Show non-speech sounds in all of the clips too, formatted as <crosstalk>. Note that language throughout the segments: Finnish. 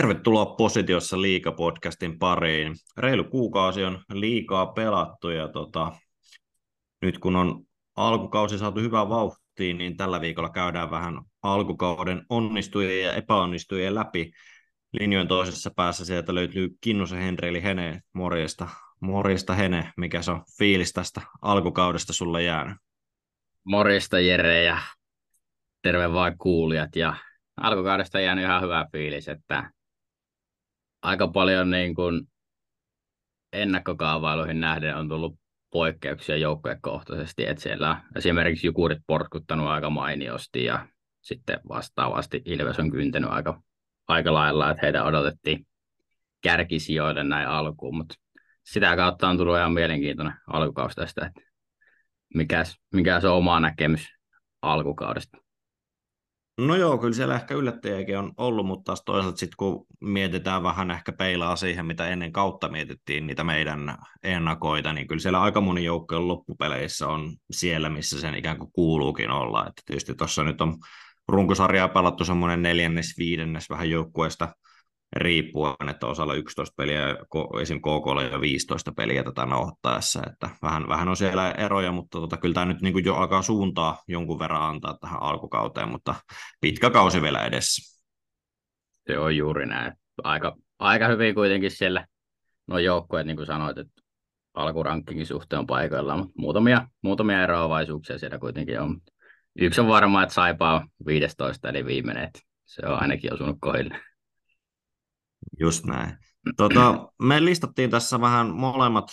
Tervetuloa Positiossa liikapodcastin pariin. Reilu kuukausi on liikaa pelattu ja tota, nyt kun on alkukausi saatu hyvää vauhtiin, niin tällä viikolla käydään vähän alkukauden onnistujien ja epäonnistujien läpi. Linjojen toisessa päässä sieltä löytyy Kinnusen Henri eli Hene. Morjesta. Morjesta Hene, mikä se on fiilis tästä alkukaudesta sulle jäänyt? Morjesta Jere ja terve vaan kuulijat ja alkukaudesta jäänyt ihan hyvä fiilis, että aika paljon niin kuin ennakkokaavailuihin nähden on tullut poikkeuksia joukkuekohtaisesti, että siellä esimerkiksi Jukurit porskuttanut aika mainiosti ja sitten vastaavasti Ilves on kyntänyt aika, aika lailla, että heidän odotettiin kärkisijoille näin alkuun, mutta sitä kautta on tullut ihan mielenkiintoinen alkukausi tästä, että mikä se on oma näkemys alkukaudesta. No joo, kyllä siellä ehkä yllättäjiäkin on ollut, mutta taas toisaalta sitten kun mietitään vähän ehkä peilaa siihen, mitä ennen kautta mietittiin niitä meidän ennakoita, niin kyllä siellä aika moni joukkojen loppupeleissä on siellä, missä sen ikään kuin kuuluukin olla. Että tietysti tuossa nyt on runkosarjaa pelattu semmoinen neljännes, viidennes vähän joukkueesta – riippuen, että osalla 11 peliä, esim. KK jo 15 peliä tätä nauhoittaessa, että vähän, vähän on siellä eroja, mutta tota, kyllä tämä nyt niin jo alkaa suuntaa jonkun verran antaa tähän alkukauteen, mutta pitkä kausi vielä edessä. Se on juuri näin. Aika, aika hyvin kuitenkin siellä nuo joukkueet, niin kuin sanoit, että alkurankkingin suhteen on paikoilla, mutta muutamia, muutamia eroavaisuuksia siellä kuitenkin on. Yksi on varma, että Saipa on 15 eli viimeinen, että se on ainakin osunut kohdille. Just näin. Tota, me listattiin tässä vähän molemmat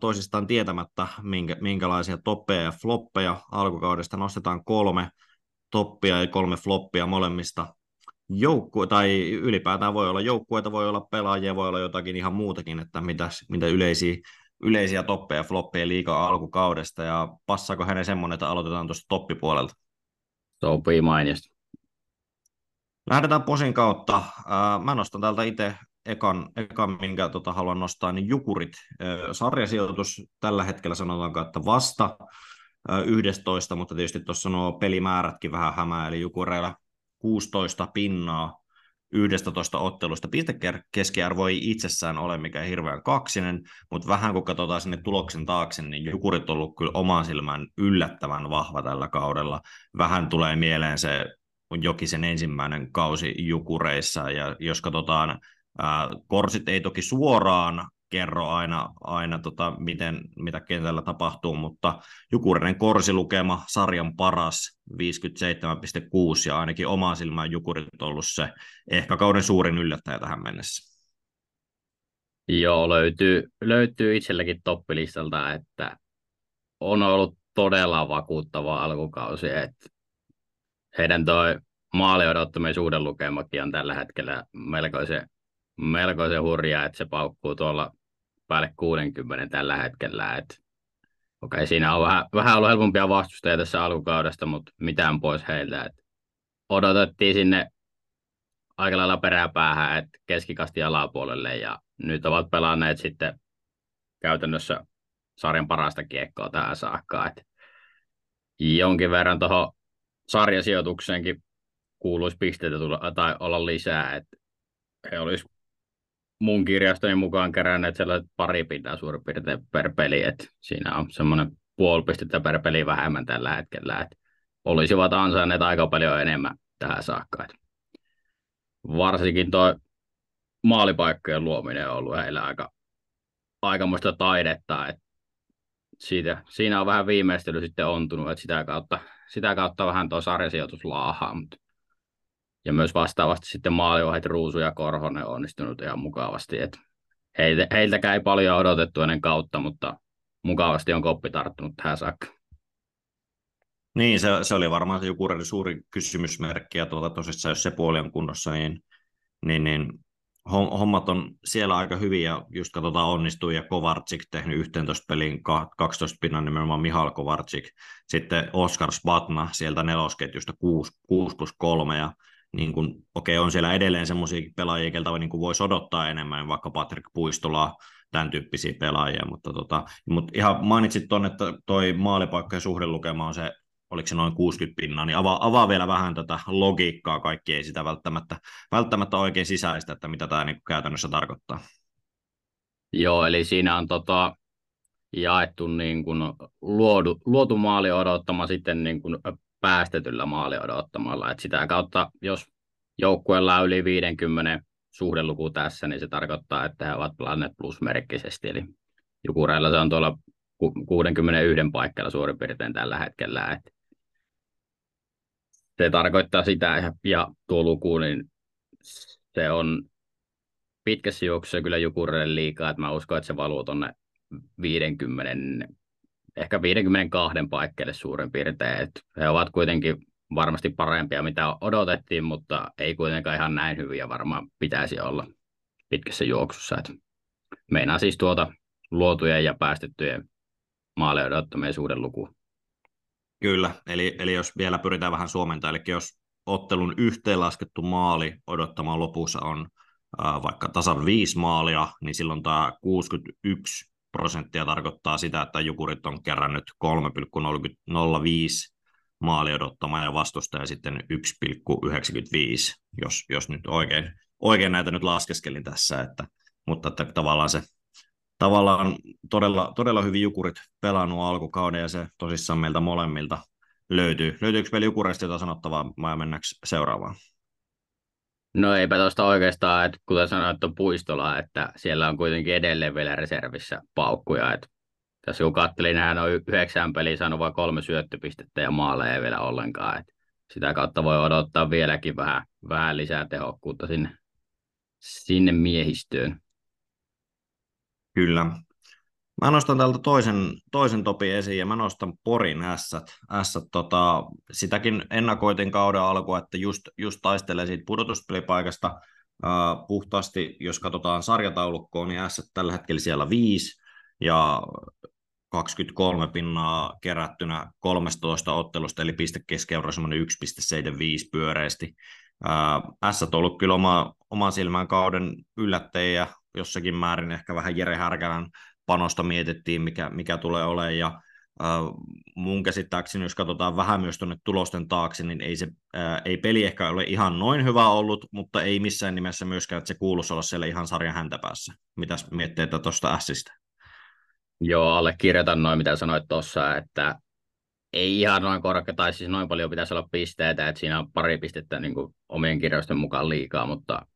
toisistaan tietämättä, minkä, minkälaisia toppeja ja floppeja alkukaudesta. Nostetaan kolme toppia ja kolme floppia molemmista joukkue, tai ylipäätään voi olla joukkueita, voi olla pelaajia, voi olla jotakin ihan muutakin, että mitä, mitä yleisiä, yleisiä toppeja ja floppeja liikaa alkukaudesta, ja passaako hänen semmoinen, että aloitetaan tuosta toppipuolelta? Sopii mainiosti. Lähdetään posin kautta. Mä nostan täältä itse ekan, ekan minkä tota, haluan nostaa, niin Jukurit. Sarjasijoitus tällä hetkellä sanotaanko, että vasta 11, mutta tietysti tuossa nuo pelimäärätkin vähän hämää, eli Jukureilla 16 pinnaa 11 ottelusta. Pistekeskiarvo ei itsessään ole mikään hirveän kaksinen, mutta vähän kun katsotaan sinne tuloksen taakse, niin Jukurit on ollut kyllä oman silmään yllättävän vahva tällä kaudella. Vähän tulee mieleen se Jokisen ensimmäinen kausi Jukureissa, ja jos katsotaan, ää, korsit ei toki suoraan kerro aina, aina tota, miten, mitä kentällä tapahtuu, mutta Jukurinen korsilukema, sarjan paras, 57,6, ja ainakin oma silmään Jukurit on ollut se ehkä kauden suurin yllättäjä tähän mennessä. Joo, löytyy, löytyy itselläkin toppilistalta, että on ollut todella vakuuttava alkukausi, että heidän toi maali odottamisen lukemakin on tällä hetkellä melkoisen, melkoisen hurjaa, että se paukkuu tuolla päälle 60 tällä hetkellä. Et, okei, siinä on vähän, vähän ollut helpompia vastustajia tässä alkukaudesta, mutta mitään pois heiltä. Et odotettiin sinne aika lailla peräpäähän, että keskikasti alapuolelle ja nyt ovat pelanneet sitten käytännössä sarjan parasta kiekkoa tähän saakka. Et jonkin verran tuohon sarjasijoitukseenkin kuuluisi pisteitä tulla, tai olla lisää, että he olisi mun kirjastoni mukaan keränneet sellaiset pari pintaa suurin piirtein per peli, että siinä on semmoinen puoli pistettä per peli vähemmän tällä hetkellä, että olisivat ansainneet aika paljon enemmän tähän saakka. Että varsinkin tuo maalipaikkojen luominen on ollut heillä aika, aikamoista taidetta, että siitä, siinä on vähän viimeistely sitten ontunut, että sitä kautta, sitä kautta vähän tuo sarjasijoitus laahaa, mutta ja myös vastaavasti sitten maaliohjat Ruusu ja Korhonen onnistunut ihan mukavasti. Et heiltä, heiltäkään ei paljon odotettu ennen kautta, mutta mukavasti on koppi tarttunut tähän saakka. Niin, se, se oli varmaan se joku suuri kysymysmerkki, ja tuota, tosissaan jos se puoli on kunnossa, niin, niin, niin hommat on siellä aika hyviä, ja just katsotaan onnistuu, ja Kovarczyk tehnyt 11 pelin 12 pinnan nimenomaan Mihal Kovarczyk, sitten Oskar Spatna sieltä nelosketjusta 6, 6 plus 3, ja niin kuin, okei, on siellä edelleen semmoisia pelaajia, keltä niin kuin voisi odottaa enemmän, vaikka Patrick Puistola, tämän tyyppisiä pelaajia, mutta, tota, mutta ihan mainitsit tuonne, että toi maalipaikka ja suhdelukema on se oliko se noin 60 pinnaa, niin avaa, avaa vielä vähän tätä logiikkaa, kaikki ei sitä välttämättä, välttämättä oikein sisäistä, että mitä tämä niin käytännössä tarkoittaa. Joo, eli siinä on tota, jaettu niin kuin luodu, luotu maali odottama sitten niin kuin päästetyllä maali odottamalla. Et sitä kautta, jos joukkueella on yli 50 suhdeluku tässä, niin se tarkoittaa, että he ovat pelanneet plusmerkkisesti. Eli Jukureilla se on tuolla 61 paikalla suurin piirtein tällä hetkellä. Et se tarkoittaa sitä, ja tuo luku, niin se on pitkässä juoksussa kyllä Jukureille liikaa, että mä uskon, että se valuu tuonne 50, ehkä 52 paikkeille suurin piirtein. Et he ovat kuitenkin varmasti parempia, mitä odotettiin, mutta ei kuitenkaan ihan näin hyviä varmaan pitäisi olla pitkässä juoksussa. Et meinaa siis tuota luotujen ja päästettyjen maaleja odottamien suhden luku. Kyllä, eli, eli jos vielä pyritään vähän suomentaa, eli jos ottelun yhteenlaskettu maali odottamaan lopussa on äh, vaikka tasan viisi maalia, niin silloin tämä 61 prosenttia tarkoittaa sitä, että Jukurit on kerännyt 3,05 maali odottamaan ja vastustaja sitten 1,95, jos, jos nyt oikein, oikein näitä nyt laskeskelin tässä, että, mutta että tavallaan se tavallaan todella, todella hyvin Jukurit pelannut alkukauden ja se tosissaan meiltä molemmilta löytyy. Löytyykö vielä Jukureista jotain sanottavaa vai mennäänkö seuraavaan? No eipä tuosta oikeastaan, että kuten sanoit, on puistola, että siellä on kuitenkin edelleen vielä reservissä paukkuja. Että tässä kun katselin, hän on yhdeksän peliä saanut vain kolme syöttöpistettä ja maaleja vielä ollenkaan. Että sitä kautta voi odottaa vieläkin vähän, vähän lisää tehokkuutta sinne, sinne miehistöön. Kyllä. Mä nostan täältä toisen, toisen topi esiin ja mä nostan Porin ässät. ässät tota, sitäkin ennakoitin kauden alkua, että just, just taistelee siitä pudotuspelipaikasta uh, puhtaasti, jos katsotaan sarjataulukkoon, niin ässät tällä hetkellä siellä viisi ja 23 pinnaa kerättynä 13 ottelusta, eli pistekeskiarvo semmoinen 1,75 pyöreästi. S on ollut kyllä oma, oma silmään kauden yllättäjä jossakin määrin ehkä vähän Jere Härkälän panosta mietittiin, mikä, mikä tulee olemaan, ja äh, mun käsittääkseni, jos katsotaan vähän myös tuonne tulosten taakse, niin ei, se, äh, ei peli ehkä ole ihan noin hyvä ollut, mutta ei missään nimessä myöskään, että se kuuluisi olla siellä ihan sarjan häntäpäässä. Mitäs mietteitä tuosta Sistä? Joo, allekirjoitan noin, mitä sanoit tuossa, että ei ihan noin korkea, tai siis noin paljon pitäisi olla pisteitä, että siinä on pari pistettä niin kuin omien kirjoisten mukaan liikaa, mutta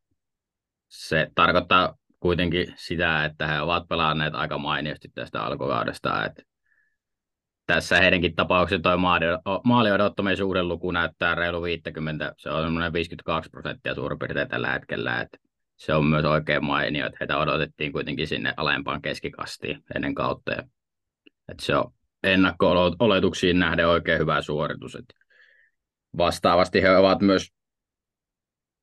se tarkoittaa kuitenkin sitä, että he ovat pelanneet aika mainiosti tästä alkukaudesta. Että tässä heidänkin tapauksessa tuo maali odottamien suuren luku näyttää reilu 50, se on semmoinen 52 prosenttia suurin piirtein tällä hetkellä, että se on myös oikein mainio, että heitä odotettiin kuitenkin sinne alempaan keskikastiin ennen kautta. Että se on ennakko-oletuksiin nähden oikein hyvä suoritus. Että vastaavasti he ovat myös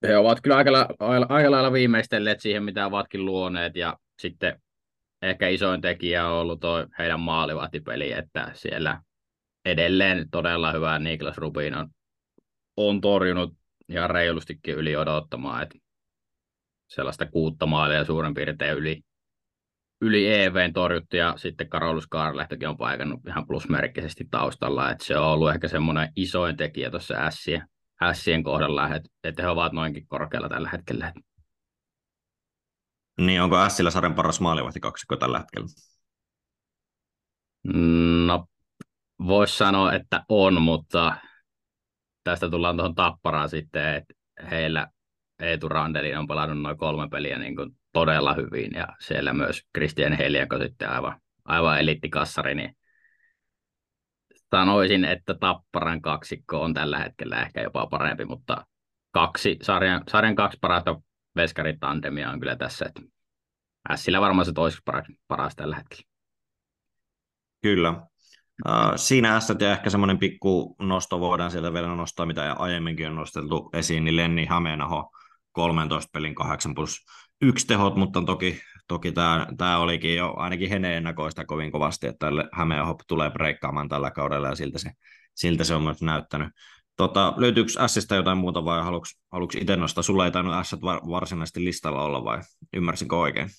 he ovat kyllä aika, lailla, aika lailla viimeistelleet siihen, mitä ovatkin luoneet, ja sitten ehkä isoin tekijä on ollut tuo heidän maalivahtipeli, että siellä edelleen todella hyvä Niklas Rubin on, on torjunut ihan reilustikin yli odottamaan, että sellaista kuutta maalia suurin piirtein yli, yli EVn torjuttu ja sitten Karolus Kaarlehtokin on paikannut ihan plusmerkkisesti taustalla, että se on ollut ehkä semmoinen isoin tekijä tuossa ässien, ässien kohdalla, että, että he ovat noinkin korkealla tällä hetkellä. Niin, onko Ässillä sarjan paras maalivahti kaksikko tällä hetkellä? No, voisi sanoa, että on, mutta tästä tullaan tuohon tapparaan sitten, että heillä Eetu Randelin on pelannut noin kolme peliä niin kuin todella hyvin ja siellä myös Christian Heliako sitten aivan, aivan elittikassari, niin sanoisin, että Tapparan kaksikko on tällä hetkellä ehkä jopa parempi, mutta kaksi, sarjan, sarjan kaksi parasta veskaritandemia on kyllä tässä, että Sillä varmaan se toiseksi paras, paras tällä hetkellä. Kyllä. Siinä S ja ehkä semmoinen pikku nosto voidaan sieltä vielä nostaa, mitä aiemminkin on nosteltu esiin, niin Lenni Hameenaho 13 pelin 8 plus yksi tehot, mutta toki, toki tämä, tämä olikin jo ainakin Hene ennakoista kovin kovasti, että Hämeenhop tulee breikkaamaan tällä kaudella ja siltä se, siltä se on myös näyttänyt. Tota, löytyykö Sistä jotain muuta vai haluatko, itse nostaa? Sulla ei tainnut S varsinaisesti listalla olla vai ymmärsinkö oikein?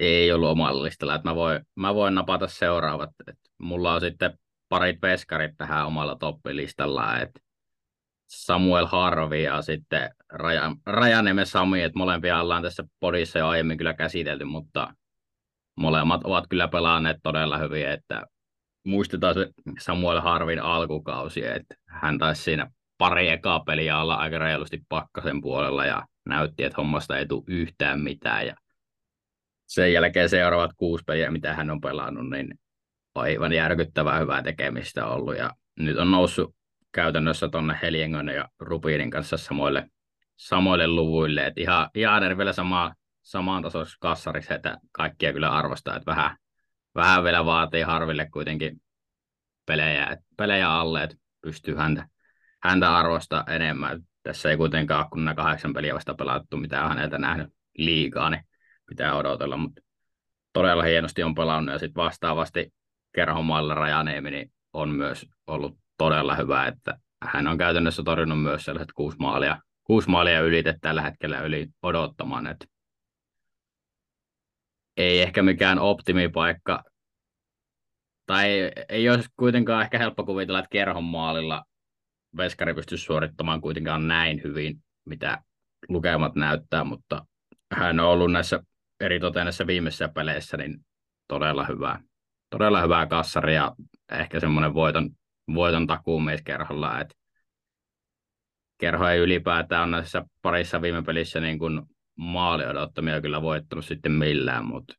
Ei ollut omalla listalla, että mä voin, mä voin napata seuraavat. Et mulla on sitten parit veskarit tähän omalla toppilistalla, että Samuel Harvi ja sitten Raja, Rajaniemen Sami, että molempia ollaan tässä podissa jo aiemmin kyllä käsitelty, mutta molemmat ovat kyllä pelanneet todella hyvin, että muistetaan se Samuel Harvin alkukausi, että hän taisi siinä pari ekaa peliä olla aika reilusti pakkasen puolella ja näytti, että hommasta ei tule yhtään mitään. Ja sen jälkeen seuraavat kuusi peliä, mitä hän on pelannut, niin aivan järkyttävää hyvää tekemistä ollut. Ja nyt on noussut käytännössä tuonne Heljengon ja Rubiinin kanssa samoille, samoille luvuille, että ihan, ihan vielä sama, samaan tasoisessa kassarissa, että kaikkia kyllä arvostaa, että vähän, vähän vielä vaatii Harville kuitenkin pelejä, pelejä alle, että pystyy häntä, häntä arvostaa enemmän. Tässä ei kuitenkaan ole kun nämä kahdeksan peliä vasta pelattu, mitä on häneltä nähnyt liikaa, niin pitää odotella, mutta todella hienosti on pelannut ja sitten vastaavasti Kerhomailla Rajaniemi niin on myös ollut todella hyvä, että hän on käytännössä torjunut myös sellaiset kuusi maalia, kuusi maalia ylitet tällä hetkellä yli odottamaan, että ei ehkä mikään optimipaikka, tai ei olisi kuitenkaan ehkä helppo kuvitella, että kerhon maalilla Veskari pystyisi suorittamaan kuitenkaan näin hyvin, mitä lukemat näyttää, mutta hän on ollut näissä eri näissä viimeisissä peleissä niin todella hyvää, todella hyvää kassari ja ehkä semmoinen voiton, voiton takuumies kerholla, että kerho ei ylipäätään ole näissä parissa viime pelissä niin kuin maali odottamia kyllä voittanut sitten millään, mutta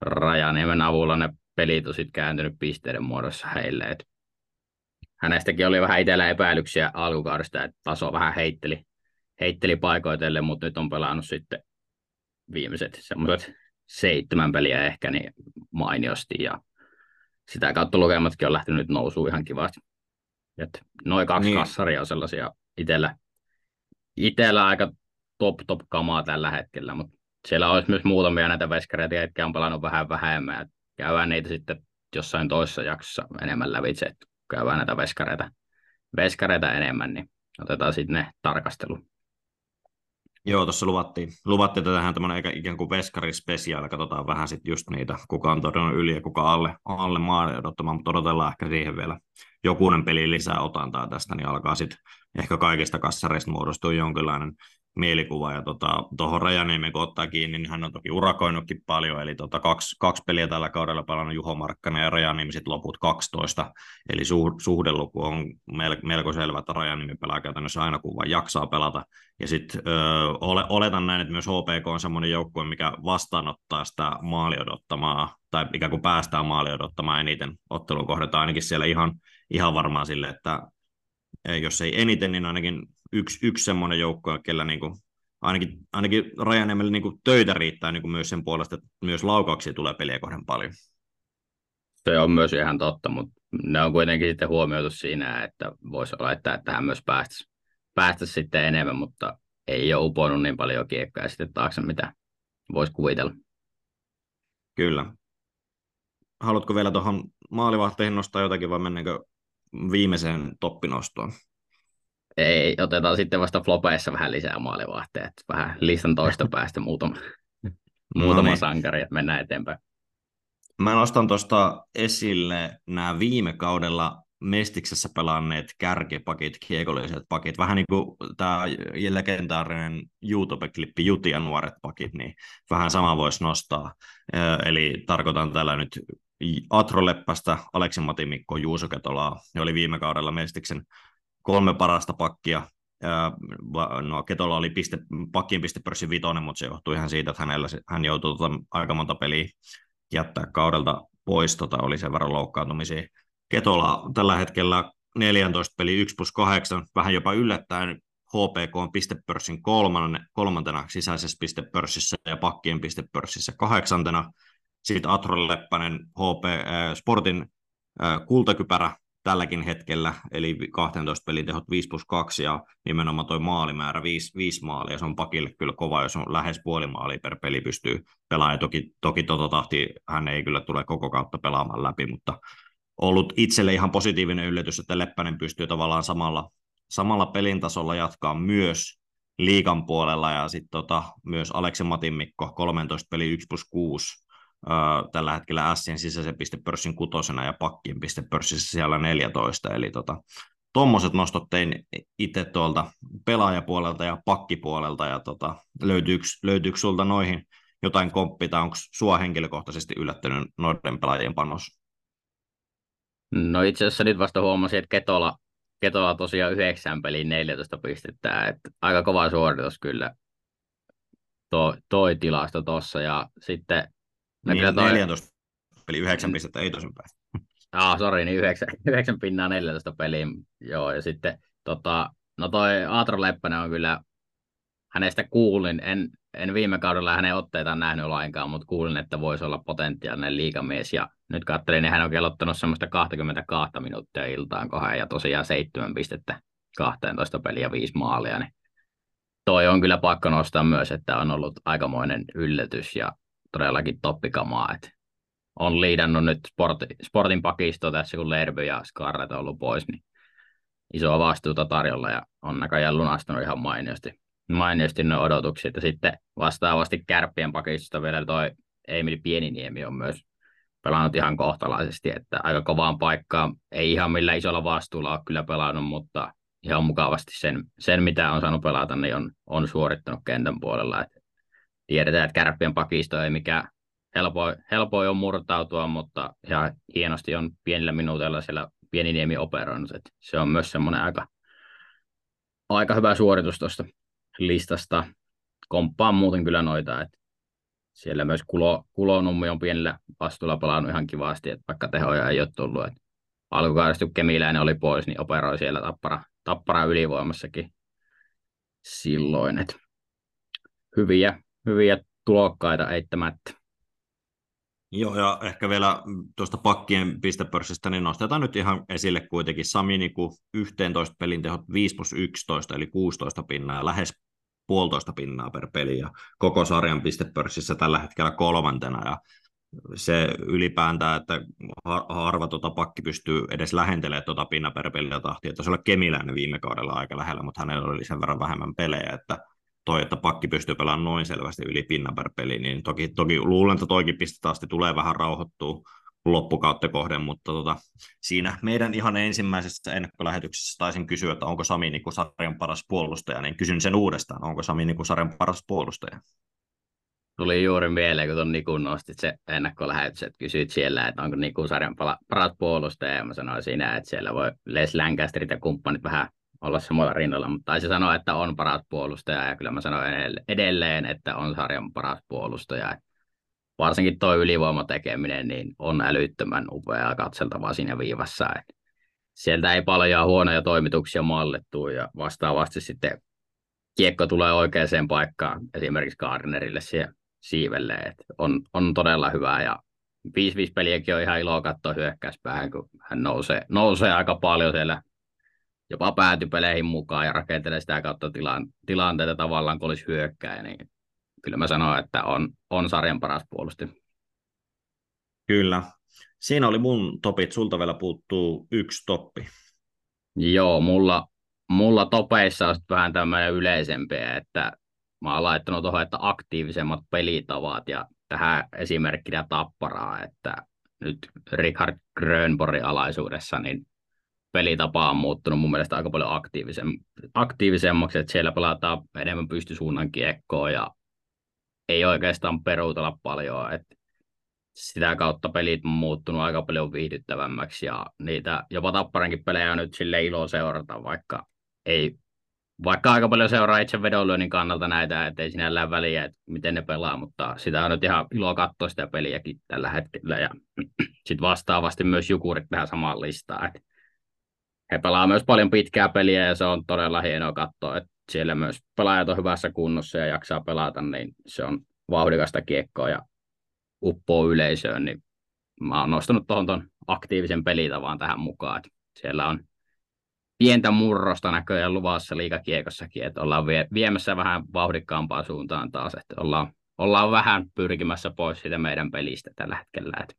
Rajaniemen avulla ne pelit on sitten kääntynyt pisteiden muodossa heille. Et hänestäkin oli vähän itsellä epäilyksiä alkukaudesta, että taso vähän heitteli, heitteli paikoitelle, mutta nyt on pelannut sitten viimeiset semmoiset seitsemän peliä ehkä niin mainiosti ja sitä kautta lukematkin on lähtenyt nyt nousuun ihan kivasti. Et noin kaksi niin. kassaria on sellaisia itsellä, itsellä aika top top kamaa tällä hetkellä, mutta siellä olisi myös muutamia näitä veskareita, jotka on pelannut vähän vähemmän. Et käydään niitä sitten jossain toisessa jaksossa enemmän lävitse, että käydään näitä veskareita, veskareita enemmän, niin otetaan sitten ne tarkasteluun. Joo, tuossa luvattiin, luvattiin että tähän tämmöinen ikään kuin veskari special, katsotaan vähän sitten just niitä, kuka on todennut yli ja kuka alle, alle maali odottamaan, mutta odotellaan ehkä siihen vielä jokunen peli lisää otantaa tästä, niin alkaa sitten ehkä kaikista kassareista muodostua jonkinlainen mielikuva. Ja tuohon tota, Rajaniemen kun ottaa kiinni, niin hän on toki urakoinutkin paljon, eli tota, kaksi, kaksi peliä tällä kaudella pelannut Juho Markkanen ja Rajaniemi sitten loput 12, eli su, suhdeluku on mel, melko selvä, että Rajaniemi pelaa käytännössä aina kun vaan jaksaa pelata. Ja sitten ole, oletan näin, että myös HPK on semmoinen joukkue, mikä vastaanottaa sitä maali odottamaa, tai ikään kuin päästään maali odottamaan eniten ottelun kohdata ainakin siellä ihan, ihan varmaan sille, että jos ei eniten, niin ainakin yksi, yksi semmoinen joukko, kellä niin kuin, ainakin, ainakin Rajaniemelle niin kuin töitä riittää niin kuin myös sen puolesta, että myös laukauksia tulee peliä kohden paljon. Se on myös ihan totta, mutta ne on kuitenkin sitten huomioitu siinä, että voisi olla, että tähän myös päästäisiin päästä sitten enemmän, mutta ei ole uponut niin paljon kiekkaa sitten taakse, mitä voisi kuvitella. Kyllä. Haluatko vielä tuohon maalivahteihin nostaa jotakin vai mennäänkö viimeiseen toppinostoon? Ei, otetaan sitten vasta flopeissa vähän lisää maalivahteja. Vähän listan toista <laughs> päästä muutama, muutama no niin. sankari, että mennään eteenpäin. Mä nostan tuosta esille nämä viime kaudella Mestiksessä pelanneet kärkipakit, kiekolliset pakit, vähän niin kuin tämä legendaarinen YouTube-klippi Juti ja nuoret pakit, niin vähän sama voisi nostaa. Eli tarkoitan tällä nyt Atro Leppästä, Aleksi Matimikko, Juuso Ketolaa. Ne oli viime kaudella Mestiksen kolme parasta pakkia. No, Ketola oli piste, pakkien pistepörssin vitonen, mutta se johtui ihan siitä, että hänellä, hän joutui tota, aika monta peliä jättää kaudelta pois, tota, oli sen verran loukkaantumisia. Ketola tällä hetkellä 14 peli 1 plus 8, vähän jopa yllättäen HPK on pistepörssin kolmantena, kolmantena sisäisessä pistepörssissä ja pakkien pistepörssissä kahdeksantena. Sitten Atro Leppänen HP äh, Sportin äh, kultakypärä tälläkin hetkellä, eli 12 pelin tehot 5 plus 2 ja nimenomaan tuo maalimäärä 5, 5 maalia, se on pakille kyllä kova, jos on lähes puoli maalia per peli pystyy pelaamaan, toki, toki tota tahti hän ei kyllä tule koko kautta pelaamaan läpi, mutta ollut itselle ihan positiivinen yllätys, että Leppänen pystyy tavallaan samalla, samalla pelin tasolla jatkaa myös liikan puolella, ja sitten tota, myös Aleksen Matin Mikko 13 peli 1 plus 6 tällä hetkellä Sien sisäisen pistepörssin kutosena ja pakkien pistepörssissä siellä 14, eli tota, tuommoiset nostot tein itse tuolta pelaajapuolelta ja pakkipuolelta, ja tota, löytyykö, löytyykö sulta noihin jotain komppia, tai onko sua henkilökohtaisesti yllättänyt noiden pelaajien panos? No itse asiassa nyt vasta huomasin, että Ketola, Ketola tosiaan 9 peliin 14 pistettä, että aika kova suoritus kyllä toi, toi tilasto tuossa, ja sitten niin, toi... 14 peli 9 pistettä, ei tosinpäin. Ah, sori, niin 9, 9 <laughs> pinnaa 14 peliin, joo, ja sitten tota, no toi Aatro Leppänen on kyllä, hänestä kuulin, en, en viime kaudella hänen otteitaan nähnyt lainkaan, mutta kuulin, että voisi olla potentiaalinen liikamies, ja nyt katselin, niin hän on kellottanut semmoista 22 minuuttia iltaan kohden, ja tosiaan 7 pistettä 12 peliä, 5 maalia, niin toi on kyllä pakko nostaa myös, että on ollut aikamoinen yllätys, ja todellakin toppikamaa, että on liidannut nyt sport, sportin pakisto tässä, kun Lerby ja Scarlett on ollut pois, niin isoa vastuuta tarjolla ja on näköjään lunastunut ihan mainiosti, mainiosti ne odotukset. Ja sitten vastaavasti kärppien pakistosta vielä toi Emil Pieniniemi on myös pelannut ihan kohtalaisesti, että aika kovaan paikkaan, ei ihan millä isolla vastuulla ole kyllä pelannut, mutta ihan mukavasti sen, sen mitä on saanut pelata, niin on, on suorittanut kentän puolella. Et tiedetään, että kärppien pakisto ei mikään helpoin, helpoin on murtautua, mutta ihan hienosti on pienillä minuuteilla siellä Pieniniemi operoinut. Että se on myös semmoinen aika, aika hyvä suoritus tuosta listasta. Komppaan muuten kyllä noita, että siellä myös Kulo, Kulonummi on pienellä vastuulla pelannut ihan kivasti, että vaikka tehoja ei ole tullut. Että alkukaudesta kun Kemiläinen oli pois, niin operoi siellä tappara, tappara ylivoimassakin silloin. Että hyviä, hyviä tulokkaita eittämättä. Joo, ja ehkä vielä tuosta pakkien pistepörssistä, niin nostetaan nyt ihan esille kuitenkin Sami Niku 11 pelin tehot 5 plus 11, eli 16 pinnaa ja lähes puolitoista pinnaa per peli, ja koko sarjan pistepörssissä tällä hetkellä kolmantena, ja se ylipäätään, että harva tuota pakki pystyy edes lähentelemään tuota pinna per peliä tahtia, että se oli Kemiläinen viime kaudella aika lähellä, mutta hänellä oli sen verran vähemmän pelejä, että toi, että pakki pystyy pelaamaan noin selvästi yli pinnan per peli, niin toki, toki luulen, että toikin piste asti tulee vähän rauhoittua loppukautta kohden, mutta tota, siinä meidän ihan ensimmäisessä ennakkolähetyksessä taisin kysyä, että onko Sami Niku sarjan paras puolustaja, niin kysyn sen uudestaan, onko Sami Niku sarjan paras puolustaja? Tuli juuri mieleen, kun tuon Nikun nostit se ennakkolähetys, että kysyit siellä, että onko Niku sarjan paras puolustaja, ja mä sanoin siinä, että siellä voi Les Lancasterit ja kumppanit vähän olla samalla rinnalla, mutta taisi sanoa, että on paras puolustaja, ja kyllä mä sanoin edelleen, että on sarjan paras puolustaja. Varsinkin tuo ylivoimatekeminen niin on älyttömän upeaa katseltavaa siinä viivassa. sieltä ei paljon huonoja toimituksia mallettu, ja vastaavasti sitten kiekko tulee oikeaan paikkaan, esimerkiksi Gardnerille siivelle, että on, on todella hyvä, ja 5-5 peliäkin on ihan ilo katsoa hyökkäyspäähän, kun hän nousee, nousee aika paljon siellä jopa päätypeleihin mukaan ja rakentelee sitä kautta tilan, tilanteita tavallaan, kun olisi hyökkäjä, niin kyllä mä sanon, että on, on sarjan paras puolusti. Kyllä. Siinä oli mun topit, sulta vielä puuttuu yksi toppi. Joo, mulla, mulla topeissa on vähän tämmöinen yleisempi, että mä oon laittanut tuohon, että aktiivisemmat pelitavat ja tähän esimerkkinä tapparaa, että nyt Richard Grönborgin alaisuudessa, niin pelitapa on muuttunut mun mielestä aika paljon aktiivisen, aktiivisemmaksi, että siellä pelataan enemmän pystysuunnan kiekkoa ja ei oikeastaan peruutella paljon, että sitä kautta pelit on muuttunut aika paljon viihdyttävämmäksi ja niitä jopa tapparankin pelejä on nyt sille ilo seurata, vaikka ei vaikka aika paljon seuraa itse vedonlyönnin kannalta näitä, että ei sinällään väliä, että miten ne pelaa, mutta sitä on nyt ihan ilo katsoa sitä peliäkin tällä hetkellä ja <clears throat> sitten vastaavasti myös Jukurit tähän samaan listaan, että he pelaa myös paljon pitkää peliä ja se on todella hienoa katsoa, että siellä myös pelaajat on hyvässä kunnossa ja jaksaa pelata, niin se on vauhdikasta kiekkoa ja uppoo yleisöön, niin mä oon nostanut tuohon ton aktiivisen pelitavan tähän mukaan, että siellä on pientä murrosta näköjään luvassa liikakiekossakin, että ollaan vie, viemässä vähän vauhdikkaampaan suuntaan taas, että ollaan, ollaan vähän pyrkimässä pois siitä meidän pelistä tällä hetkellä, että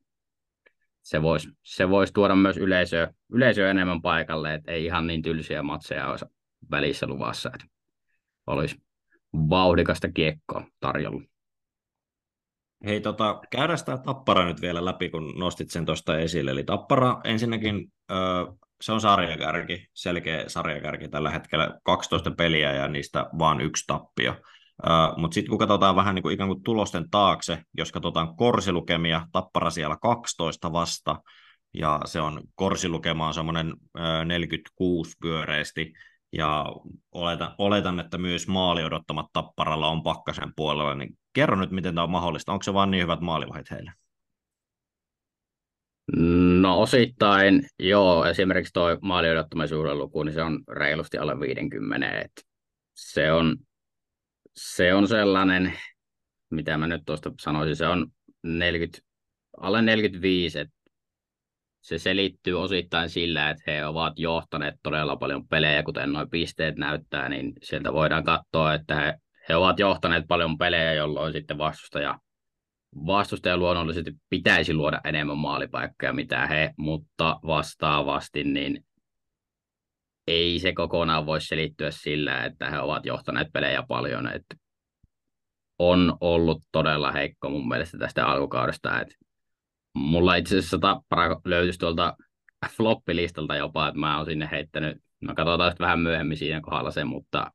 se voisi se vois tuoda myös yleisöä, yleisöä enemmän paikalle, että ei ihan niin tylsiä matseja olisi välissä luvassa, että olisi vauhdikasta kiekkoa tarjolla. Hei, tota, käydään tämä Tappara nyt vielä läpi, kun nostit sen tuosta esille. Eli Tappara ensinnäkin, se on sarjakärki, selkeä sarjakärki tällä hetkellä, 12 peliä ja niistä vain yksi tappio. Mutta sitten kun katsotaan vähän niin kuin ikään kuin tulosten taakse, jos katsotaan korsilukemia, Tappara siellä 12 vasta, ja se on korsilukema on semmoinen 46 pyöreästi, ja oletan, oletan, että myös maali odottamat Tapparalla on Pakkasen puolella, niin kerro nyt, miten tämä on mahdollista. Onko se vain niin hyvät maalivahit heille? No osittain, joo. Esimerkiksi tuo maali odottamisuuden luku, niin se on reilusti alle 50. Et se, on, se on sellainen, mitä mä nyt tuosta sanoisin, se on 40, alle 45, että se selittyy osittain sillä, että he ovat johtaneet todella paljon pelejä, kuten nuo pisteet näyttää, niin sieltä voidaan katsoa, että he, he ovat johtaneet paljon pelejä, jolloin sitten vastustaja, vastustaja luonnollisesti pitäisi luoda enemmän maalipaikkoja, mitä he, mutta vastaavasti niin ei se kokonaan voi selittyä sillä, että he ovat johtaneet pelejä paljon, että on ollut todella heikko mun mielestä tästä alkukaudesta, että mulla itse asiassa Tappara löytyisi tuolta floppilistalta jopa, että mä oon sinne heittänyt, no katsotaan sitten vähän myöhemmin siinä kohdalla se, mutta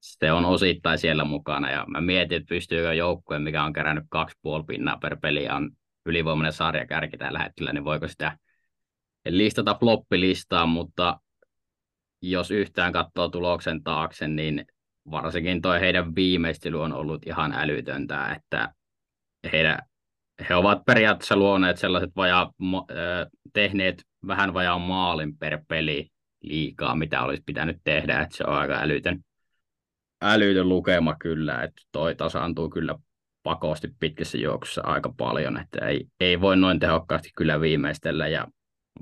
se on osittain siellä mukana ja mä mietin, että pystyykö joukkue, mikä on kerännyt kaksi puoli pinnaa per peli ja on ylivoimainen sarjakärki tällä hetkellä, niin voiko sitä listata floppilistaan, mutta jos yhtään katsoo tuloksen taakse, niin varsinkin toi heidän viimeistely on ollut ihan älytöntä, että heidän he ovat periaatteessa luoneet sellaiset vajaa, tehneet vähän vajaa maalin per peli liikaa, mitä olisi pitänyt tehdä, että se on aika älytön, älytön lukema kyllä, että toi tasaantuu kyllä pakosti pitkässä juoksussa aika paljon, että ei, ei voi noin tehokkaasti kyllä viimeistellä ja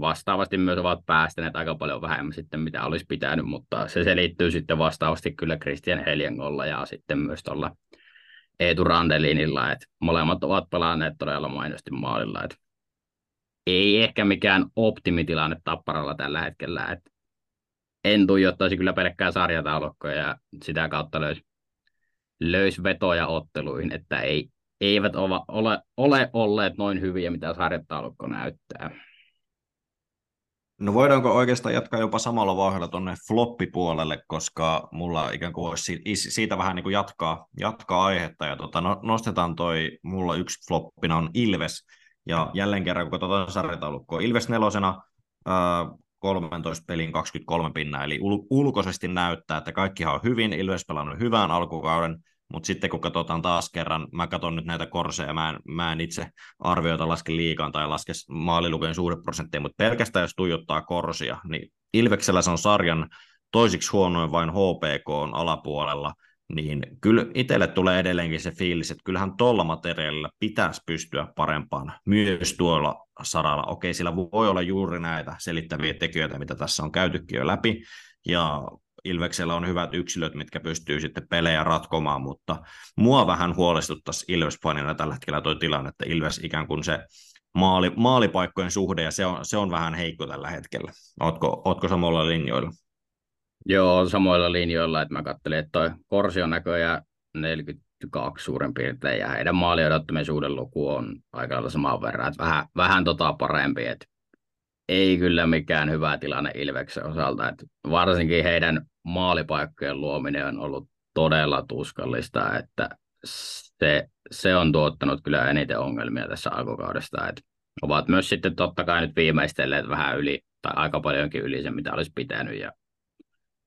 vastaavasti myös ovat päästäneet aika paljon vähemmän sitten, mitä olisi pitänyt, mutta se selittyy sitten vastaavasti kyllä Christian Heljengolla ja sitten myös tuolla Eetu Randelinilla, että molemmat ovat pelanneet todella mainosti maalilla. Että ei ehkä mikään optimitilanne Tapparalla tällä hetkellä, että en tuijottaisi kyllä pelkkää sarjataulukkoja ja sitä kautta löysi, löys vetoja otteluihin, että ei, eivät ole, ole olleet noin hyviä, mitä sarjataulukko näyttää. No voidaanko oikeastaan jatkaa jopa samalla vauhdilla tuonne floppipuolelle, koska mulla ikään kuin olisi siitä vähän niin kuin jatkaa, jatkaa aihetta. Ja tota, no, nostetaan toi, mulla yksi floppina on Ilves. Ja jälleen kerran, kun katsotaan sarjataulukkoa, Ilves nelosena, ää, 13 pelin 23 pinnaa, eli ul- ulkoisesti näyttää, että kaikkihan on hyvin, Ilves pelannut hyvän alkukauden, mutta sitten kun katsotaan taas kerran, mä katson nyt näitä korseja, mä en, mä en itse arvioita laske liikaan tai laske maalilukujen suhdeprosentteja, mutta pelkästään jos tuijottaa korsia, niin Ilveksellä se on sarjan toisiksi huonoin vain HPK on alapuolella, niin kyllä itselle tulee edelleenkin se fiilis, että kyllähän tuolla materiaalilla pitäisi pystyä parempaan myös tuolla saralla. Okei, sillä voi olla juuri näitä selittäviä tekijöitä, mitä tässä on käytykin jo läpi, ja Ilveksellä on hyvät yksilöt, mitkä pystyy sitten pelejä ratkomaan, mutta mua vähän huolestuttaisi Ilves-fanina tällä hetkellä tuo tilanne, että Ilves ikään kuin se maali, maalipaikkojen suhde, ja se on, se on vähän heikko tällä hetkellä. Ootko, ootko samalla linjoilla? Joo, samoilla linjoilla, että mä katselin, että toi Korsi on näköjään 42 suurin piirtein, ja heidän maali odottamisen luku on aika lailla saman verran, että vähän, vähän tota parempi, että ei kyllä mikään hyvä tilanne Ilveksen osalta, että varsinkin heidän maalipaikkojen luominen on ollut todella tuskallista, että se, se on tuottanut kyllä eniten ongelmia tässä alkukaudesta, että ovat myös sitten totta kai nyt viimeistelleet vähän yli, tai aika paljonkin yli sen, mitä olisi pitänyt, ja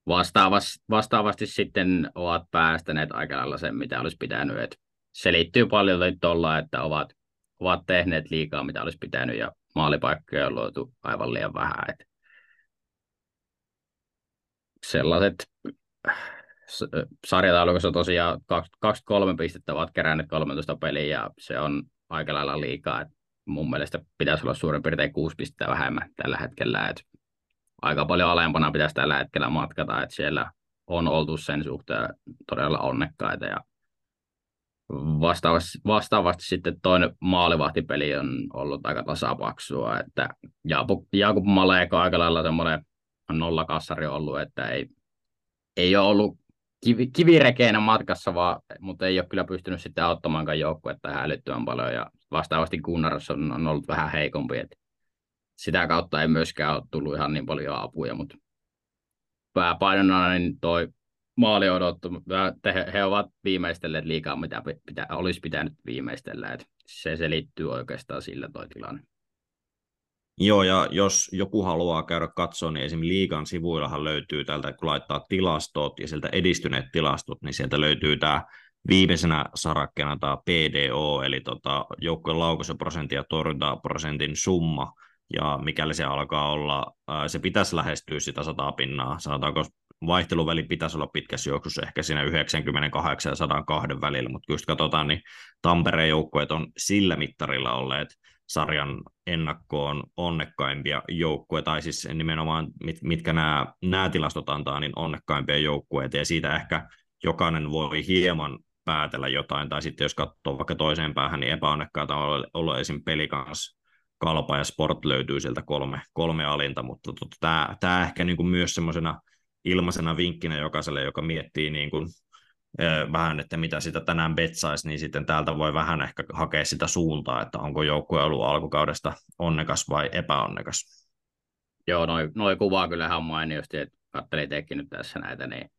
vastaavasti, vastaavasti sitten ovat päästäneet aika lailla sen, mitä olisi pitänyt, että selittyy paljon tuolla, että ovat, ovat tehneet liikaa, mitä olisi pitänyt, ja maalipaikkoja on luotu aivan liian vähän, että sellaiset sarjataulukossa tosiaan 23 pistettä ovat keränneet 13 peliä ja se on aika lailla liikaa. Et mun mielestä pitäisi olla suurin piirtein 6 pistettä vähemmän tällä hetkellä. Et aika paljon alempana pitäisi tällä hetkellä matkata, että siellä on oltu sen suhteen todella onnekkaita ja vastaavasti, vastaavasti sitten toinen maalivahtipeli on ollut aika tasapaksua, että Jakub, Jakub Maleko aika lailla semmoinen nollakassari ollut, että ei, ei ole ollut kivi, kivirekeinä matkassa, vaan, mutta ei ole kyllä pystynyt sitten auttamaankaan joukkuetta tähän älyttömän paljon. Ja vastaavasti Gunnars on, on ollut vähän heikompi. Että sitä kautta ei myöskään ole tullut ihan niin paljon apuja, mutta pääpainona niin toi maali odottu, he, he ovat viimeistelleet liikaa, mitä pitä, olisi pitänyt viimeistellä. että se selittyy oikeastaan sillä toi tilanne. Joo, ja jos joku haluaa käydä katsoa, niin esimerkiksi liigan sivuillahan löytyy täältä, kun laittaa tilastot ja sieltä edistyneet tilastot, niin sieltä löytyy tämä viimeisenä sarakkeena tämä PDO, eli tota, joukkueen laukaisuprosentin ja torjuntaprosentin summa, ja mikäli se alkaa olla, se pitäisi lähestyä sitä sataa pinnaa, sanotaanko vaihteluväli pitäisi olla pitkässä juoksussa ehkä siinä 98 ja 102 välillä, mutta just katsotaan, niin Tampereen joukkueet on sillä mittarilla olleet sarjan ennakkoon onnekkaimpia joukkueita, tai siis nimenomaan mit, mitkä nämä, nämä tilastot antaa, niin onnekkaimpia joukkueita, ja siitä ehkä jokainen voi hieman päätellä jotain, tai sitten jos katsoo vaikka toiseen päähän, niin epäonnekkaita on ollut esim. pelikans Kalpa ja Sport löytyy sieltä kolme, kolme alinta, mutta tota, tämä ehkä niin kuin myös semmoisena ilmaisena vinkkinä jokaiselle, joka miettii niin kuin, vähän, että mitä sitä tänään betsaisi, niin sitten täältä voi vähän ehkä hakea sitä suuntaa, että onko joukkue ollut alkukaudesta onnekas vai epäonnekas. Joo, noin noi kuvaa kyllä ihan mainiosti, että katselin tekin nyt tässä näitä, niin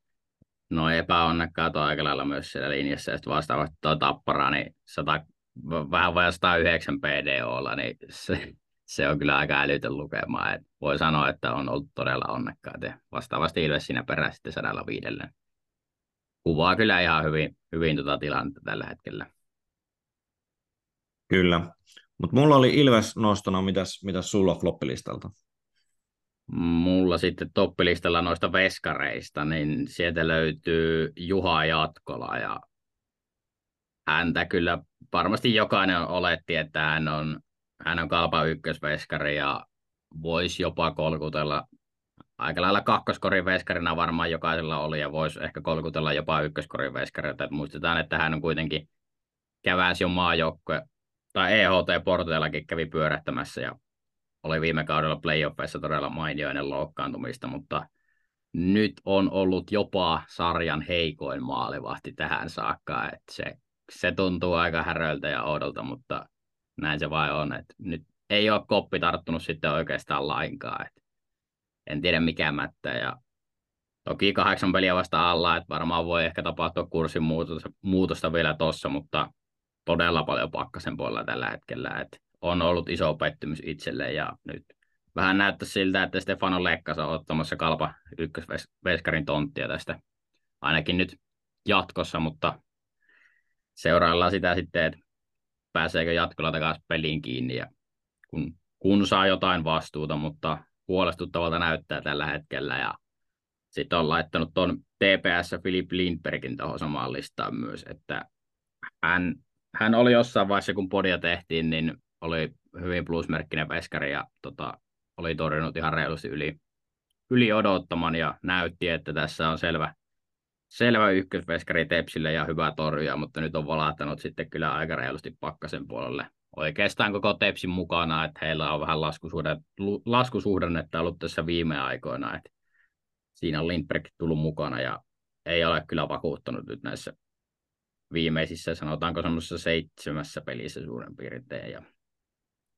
noin epäonnekkaat on aika lailla myös siellä linjassa, ja sitten vastaavasti tuo tappara, niin 100, vähän vajaa 109 PDOlla, niin se, se on kyllä aika älytön lukema. Et voi sanoa, että on ollut todella onnekkaat. Ja vastaavasti Ilves siinä perään sitten 105. Kuvaa kyllä ihan hyvin, hyvin tuota tilannetta tällä hetkellä. Kyllä. Mutta mulla oli Ilves nostona, mitäs, mitäs sulla floppilistalta? Mulla sitten toppilistalla noista veskareista, niin sieltä löytyy Juha Jatkola ja häntä kyllä varmasti jokainen oletti, että hän on hän on kalpa ykkösveskari ja voisi jopa kolkutella aika lailla kakkoskorin veskarina varmaan jokaisella oli ja voisi ehkä kolkutella jopa ykköskorin veskarilta. Et muistetaan, että hän on kuitenkin käväsi jo maajoukkue tai EHT Porteellakin kävi pyörähtämässä ja oli viime kaudella playoffeissa todella mainioinen loukkaantumista, mutta nyt on ollut jopa sarjan heikoin maalivahti tähän saakka. että se, se tuntuu aika häröltä ja oudolta, mutta näin se vain on. että nyt ei ole koppi tarttunut sitten oikeastaan lainkaan. että en tiedä mikä mättä. Ja toki kahdeksan peliä vasta alla, että varmaan voi ehkä tapahtua kurssin muutosta, muutosta vielä tuossa, mutta todella paljon pakkasen puolella tällä hetkellä. että on ollut iso pettymys itselle ja nyt vähän näyttää siltä, että Stefano Lekkas on ottamassa kalpa ykkösveskarin tonttia tästä ainakin nyt jatkossa, mutta seuraillaan sitä sitten, että pääseekö jatkolla takaisin peliin kiinni ja kun, kun saa jotain vastuuta, mutta huolestuttavalta näyttää tällä hetkellä ja sitten on laittanut tuon TPS Philip Lindbergin tuohon samaan listaan myös, että hän, hän oli jossain vaiheessa, kun podia tehtiin, niin oli hyvin plusmerkkinen veskari ja tota, oli torjunut ihan reilusti yli, yli odottaman ja näytti, että tässä on selvä, selvä ykkösveskari Tepsille ja hyvä torjuja, mutta nyt on valahtanut sitten kyllä aika reilusti pakkasen puolelle. Oikeastaan koko Tepsin mukana, että heillä on vähän laskusuhdannetta ollut tässä viime aikoina, että siinä on Lindberg tullut mukana ja ei ole kyllä vakuuttanut nyt näissä viimeisissä, sanotaanko semmoisessa seitsemässä pelissä suurin piirtein. Ja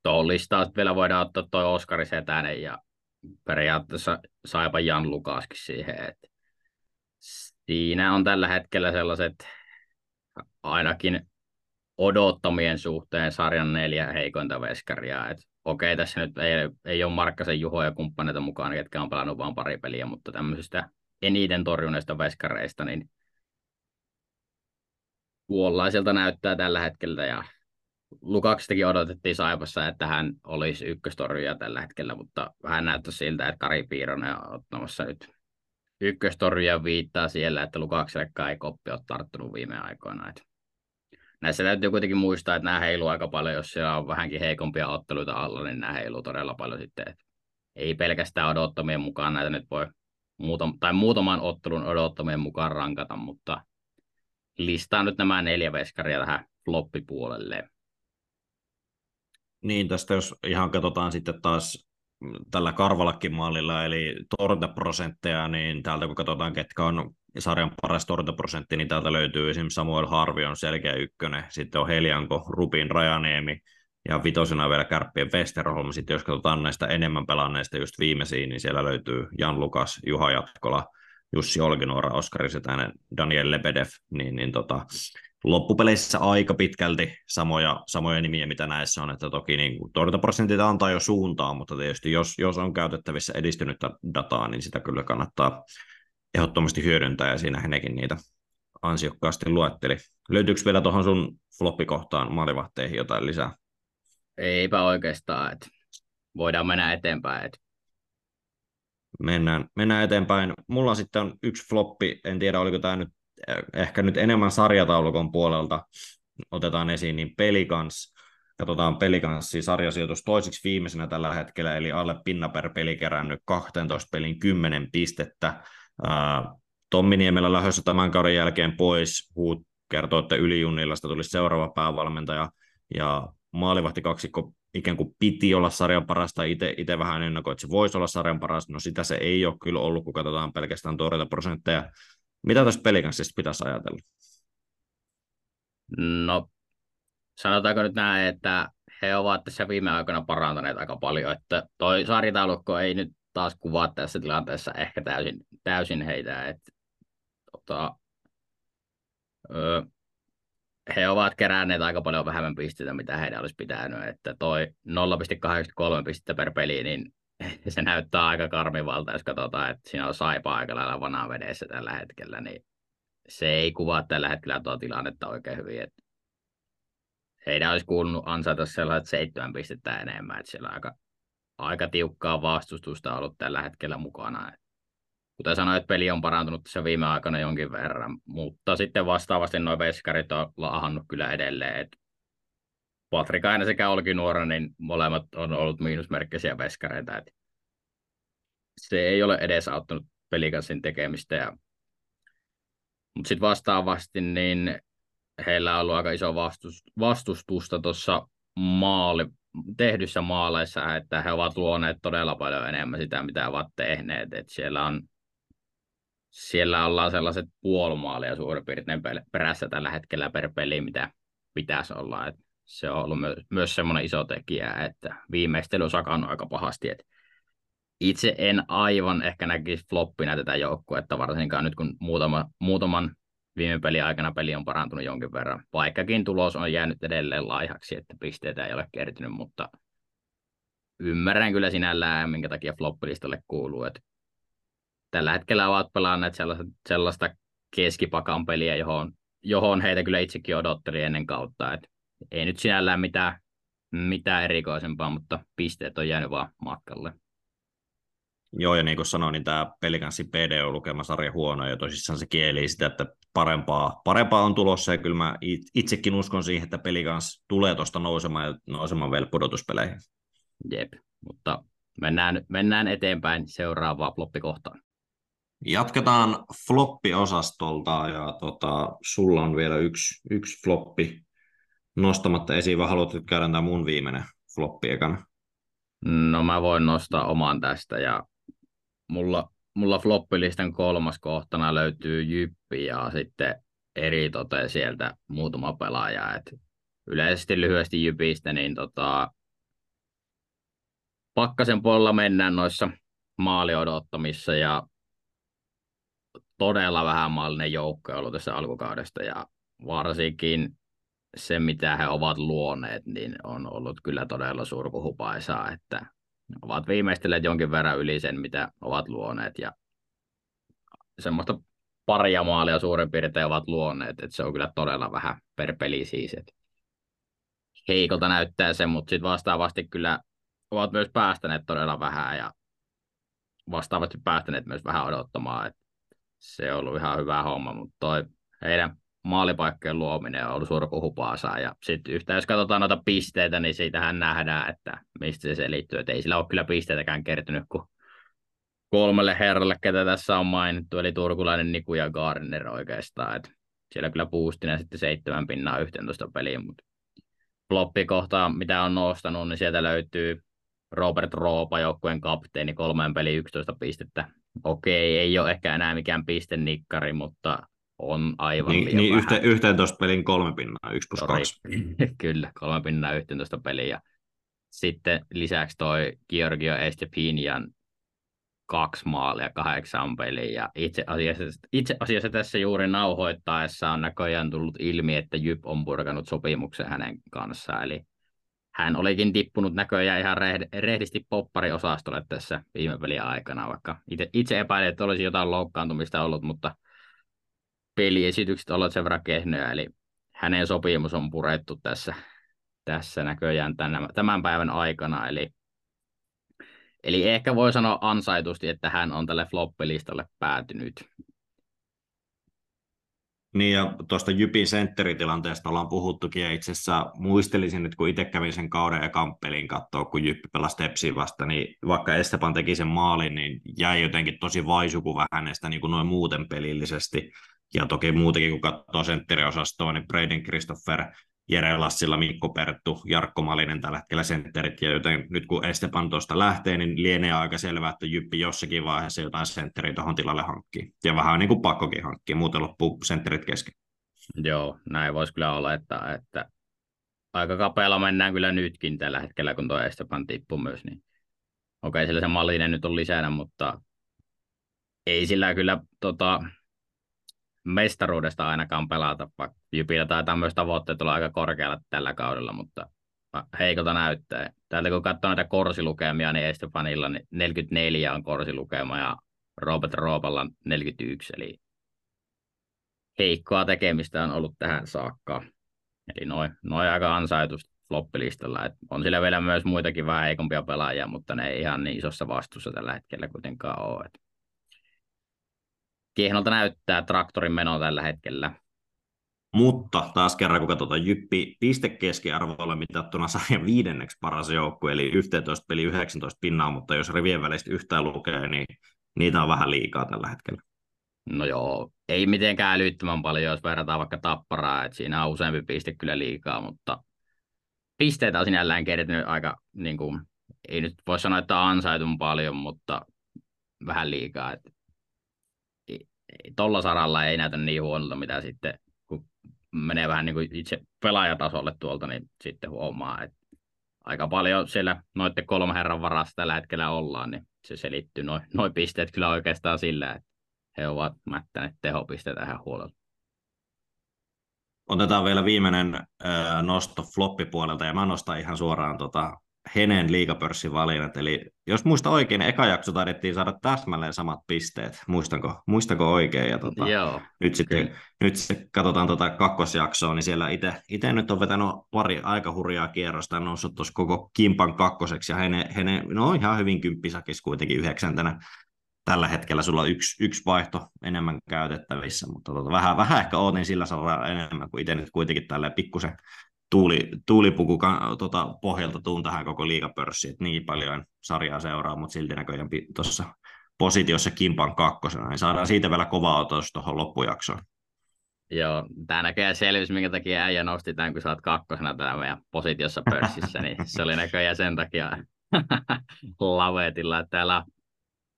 tuohon listaan vielä voidaan ottaa toi Oskari Setänen ja periaatteessa saipa Jan Lukaskin siihen, että Siinä on tällä hetkellä sellaiset ainakin odottamien suhteen sarjan neljä heikointa veskaria. Et okei, tässä nyt ei, ei ole Markkasen Juho ja kumppaneita mukaan, ketkä on pelannut vain pari peliä, mutta tämmöisistä eniten torjuneista veskareista, niin tuollaiselta näyttää tällä hetkellä. Ja Lukaksistakin odotettiin Saipassa, että hän olisi ykköstorjuja tällä hetkellä, mutta vähän näyttää siltä, että Kari Piironen on ottamassa nyt ykköstorjuja viittaa siellä, että Lukaksellekaan ei koppi ole tarttunut viime aikoina. Että näissä täytyy kuitenkin muistaa, että nämä heiluu aika paljon, jos siellä on vähänkin heikompia otteluita alla, niin nämä heiluu todella paljon sitten. Että ei pelkästään odottamien mukaan näitä nyt voi muutam- tai muutaman ottelun odottamien mukaan rankata, mutta listaan nyt nämä neljä veskaria tähän floppipuolelle. Niin, tästä jos ihan katsotaan sitten taas tällä karvalakin mallilla, eli torjuntaprosentteja, niin täältä kun katsotaan, ketkä on ja sarjan paras torjuntaprosentti, niin täältä löytyy esimerkiksi Samuel Harvi on selkeä ykkönen, sitten on Helianko, Rupin, Rajaniemi, ja vitosena vielä Kärppien Westerholm. Sitten jos katsotaan näistä enemmän pelanneista just viimeisiin, niin siellä löytyy Jan Lukas, Juha Jatkola, Jussi Olkinuora, Oskari Setänen, Daniel Lebedev, niin, niin tota, loppupeleissä aika pitkälti samoja, samoja nimiä, mitä näissä on, että toki niin torjuntaprosentit antaa jo suuntaan, mutta tietysti jos, jos on käytettävissä edistynyttä dataa, niin sitä kyllä kannattaa ehdottomasti hyödyntää, ja siinä hänenkin niitä ansiokkaasti luetteli. Löytyykö vielä tuohon sun floppikohtaan maalivahteihin jotain lisää? Eipä oikeastaan, että voidaan mennä eteenpäin. Että... Mennään, mennään eteenpäin. Mulla sitten on yksi floppi, en tiedä oliko tämä nyt ehkä nyt enemmän sarjataulukon puolelta otetaan esiin, niin Pelikans, katsotaan Pelikanssi sarjasijoitus toisiksi viimeisenä tällä hetkellä, eli alle pinna per peli kerännyt 12 pelin 10 pistettä. Tommi Niemelä lähdössä tämän kauden jälkeen pois, Huut kertoo, että ylijunillasta tulisi seuraava päävalmentaja, ja maalivahti kaksikko ikään kuin piti olla sarjan parasta, itse vähän ennakoin, että se voisi olla sarjan paras, no sitä se ei ole kyllä ollut, kun katsotaan pelkästään torjuntaprosentteja. Mitä tässä pelikanssista pitäisi ajatella? No, sanotaanko nyt näin, että he ovat tässä viime aikoina parantaneet aika paljon, että toi sarjataulukko ei nyt taas kuvaa tässä tilanteessa ehkä täysin, täysin heitä, että tota, öö, he ovat keränneet aika paljon vähemmän pisteitä, mitä heidän olisi pitänyt, että toi 0,83 pistettä per peli, niin se näyttää aika karmivalta, jos katsotaan, että siinä on saipa aika lailla vanaa vedessä tällä hetkellä, niin se ei kuvaa tällä hetkellä tuo tilannetta oikein hyvin, että heidän olisi kuulunut ansaita sellaiset seitsemän pistettä enemmän, että siellä on aika, aika tiukkaa vastustusta ollut tällä hetkellä mukana. Että kuten sanoit, peli on parantunut tässä viime aikana jonkin verran, mutta sitten vastaavasti nuo veskarit on laahannut kyllä edelleen. Et Patrikainen sekä Olkinuora, niin molemmat on ollut miinusmerkkisiä veskareita. Et se ei ole edesauttanut pelikanssin tekemistä. Ja... Mutta sitten vastaavasti niin heillä on ollut aika iso vastustusta tuossa maali, tehdyssä maaleissa, että he ovat luoneet todella paljon enemmän sitä, mitä ovat tehneet. Et siellä on siellä ollaan sellaiset puolumaalia suurin piirtein perässä tällä hetkellä per peli, mitä pitäisi olla. Et se on ollut myös, myös semmoinen iso tekijä, että viimeistely on sakannut aika pahasti. Et itse en aivan ehkä näkisi floppina tätä joukkuetta, varsinkaan nyt kun muutama, muutaman viime pelin aikana peli on parantunut jonkin verran. Vaikkakin tulos on jäänyt edelleen laihaksi, että pisteitä ei ole kertynyt, mutta ymmärrän kyllä sinällään, minkä takia floppilistalle kuuluu. Että tällä hetkellä ovat pelanneet sellaista, sellaista keskipakan peliä, johon, johon heitä kyllä itsekin odotteli ennen kautta. Et ei nyt sinällään mitään, mitään erikoisempaa, mutta pisteet on jäänyt vaan matkalle. Joo, ja niin kuin sanoin, niin tämä pelikanssi PD on lukema sarja huono, ja tosissaan se kieli sitä, että parempaa, parempaa on tulossa, ja kyllä mä itsekin uskon siihen, että pelikans tulee tuosta nousemaan ja nousemaan vielä pudotuspeleihin. Jep, mutta mennään, mennään eteenpäin seuraavaan floppikohtaan. Jatketaan floppi-osastolta ja tota, sulla on vielä yksi, yksi floppi nostamatta esiin, vai haluat käydä tämä mun viimeinen floppi ekana? No mä voin nostaa oman tästä ja mulla, mulla floppilistan kolmas kohtana löytyy Jyppi ja sitten eri tote sieltä muutama pelaaja. Et yleisesti lyhyesti Jypistä, niin tota, pakkasen puolella mennään noissa maaliodottamissa ja todella vähän maallinen joukko ollut tässä alkukaudesta ja varsinkin se, mitä he ovat luoneet, niin on ollut kyllä todella surkuhupaisaa, että ovat viimeistelleet jonkin verran yli sen, mitä ovat luoneet ja semmoista paria maalia suurin piirtein ovat luoneet, että se on kyllä todella vähän per peli siis. Että heikolta näyttää se, mutta sitten vastaavasti kyllä ovat myös päästäneet todella vähän ja vastaavasti päästäneet myös vähän odottamaan, että se on ollut ihan hyvä homma, mutta toi heidän maalipaikkojen luominen on ollut surkuhupaasaa. Ja sitten yhtä, jos katsotaan noita pisteitä, niin siitähän nähdään, että mistä se selittyy. Että ei sillä ole kyllä pisteitäkään kertynyt kuin kolmelle herralle, ketä tässä on mainittu, eli turkulainen Niku ja Gardner oikeastaan. Et siellä kyllä puustinen sitten seitsemän pinnaa 11 peliin, mutta floppikohtaa, mitä on nostanut, niin sieltä löytyy Robert Roopa, joukkueen kapteeni, kolmeen peli 11 pistettä okei, ei ole ehkä enää mikään pistenikkari, mutta on aivan niin, liian niin vähän. yhteen, 11 pelin kolme pinnaa, 1 plus Sorry. 2. <laughs> Kyllä, kolme pinnaa 11 peliä. Sitten lisäksi toi Georgio Estepinian kaksi maalia kahdeksan peliä. Ja itse asiassa, itse asiassa tässä juuri nauhoittaessa on näköjään tullut ilmi, että Jyp on purkanut sopimuksen hänen kanssaan. Eli hän olikin tippunut näköjään ihan rehdisti poppariosastolle tässä viime pelin aikana, vaikka itse, itse epäilin, että olisi jotain loukkaantumista ollut, mutta peliesitykset ovat sen verran kehnoja, eli hänen sopimus on purettu tässä, tässä näköjään tämän, tämän päivän aikana, eli Eli ehkä voi sanoa ansaitusti, että hän on tälle floppilistalle päätynyt. Niin ja tuosta Jypin sentteritilanteesta ollaan puhuttukin ja itse asiassa muistelisin nyt, kun itse kävin sen kauden ja pelin katsoa, kun Jyppi pelasi Tepsiin vasta, niin vaikka Esteban teki sen maalin, niin jäi jotenkin tosi vaisukuva hänestä niin kuin noin muuten pelillisesti. Ja toki muutenkin, kun katsoo sentteriosastoa, niin Braden Christopher Jere Lassilla, Mikko Perttu, Jarkko Malinen tällä hetkellä sentterit, ja joten nyt kun Esteban tuosta lähtee, niin lienee aika selvää, että Jyppi jossakin vaiheessa jotain sentteriä tuohon tilalle hankkii. Ja vähän niin kuin pakkokin hankkii, muuten loppuu sentterit kesken. Joo, näin voisi kyllä olla, että, että aika kapealla mennään kyllä nytkin tällä hetkellä, kun tuo Esteban tippuu myös. Niin... Okei, sillä se Malinen nyt on lisänä, mutta ei sillä kyllä tota, mestaruudesta ainakaan pelata, vaikka Jypillä taitaa myös tavoitteet olla aika korkealla tällä kaudella, mutta heikolta näyttää. Täältä kun katsoo näitä korsilukemia, niin Estefanilla niin 44 on korsilukema ja Robert Roopalla 41, eli heikkoa tekemistä on ollut tähän saakka. Eli noin noi aika ansaitusti floppilistalla. Et on sillä vielä myös muitakin vähän heikompia pelaajia, mutta ne ei ihan niin isossa vastuussa tällä hetkellä kuitenkaan ole. Et kiehnolta näyttää traktorin meno tällä hetkellä. Mutta taas kerran, kun katsotaan Jyppi pistekeskiarvoilla mitattuna sarjan viidenneksi paras joukkue, eli 11 peli 19 pinnaa, mutta jos rivien välistä yhtään lukee, niin niitä on vähän liikaa tällä hetkellä. No joo, ei mitenkään älyttömän paljon, jos verrataan vaikka tapparaa, että siinä on useampi piste kyllä liikaa, mutta pisteitä on sinällään kertynyt aika, niin kuin, ei nyt voi sanoa, että ansaitun paljon, mutta vähän liikaa. Että tuolla saralla ei näytä niin huonolta, mitä sitten, kun menee vähän niin kuin itse pelaajatasolle tuolta, niin sitten huomaa, että aika paljon siellä noiden kolme herran varassa tällä hetkellä ollaan, niin se selittyy noin noi pisteet kyllä oikeastaan sillä, että he ovat mättäneet tehopisteitä ihan huolella. Otetaan vielä viimeinen äh, nosto floppipuolelta, ja mä nostan ihan suoraan tota Henen liikapörssin valinnat. Eli jos muista oikein, niin eka jakso taidettiin saada täsmälleen samat pisteet. Muistanko, muistanko oikein? Ja tota, Joo, nyt sitten nyt sitten katsotaan tota kakkosjaksoa, niin siellä itse nyt on vetänyt pari aika hurjaa kierrosta ja noussut tuossa koko kimpan kakkoseksi. Ja Hene, Hene no ihan hyvin kymppisakissa kuitenkin yhdeksäntenä. Tällä hetkellä sulla on yksi, yksi vaihto enemmän käytettävissä, mutta tota, vähän, vähän ehkä ootin sillä saralla enemmän kuin itse nyt kuitenkin tälleen pikkusen tuuli, tuulipuku tota, pohjalta tuun tähän koko liigapörssiin, että niin paljon sarjaa seuraa, mutta silti näköjään tuossa positiossa kimpan kakkosena, niin saadaan siitä vielä kovaa otos tuohon loppujaksoon. Joo, tämä näköjään selvisi, minkä takia äijä nosti tämän, kun sä oot kakkosena täällä meidän positiossa pörssissä, niin se oli näköjään sen takia <laughs> lavetilla, että täällä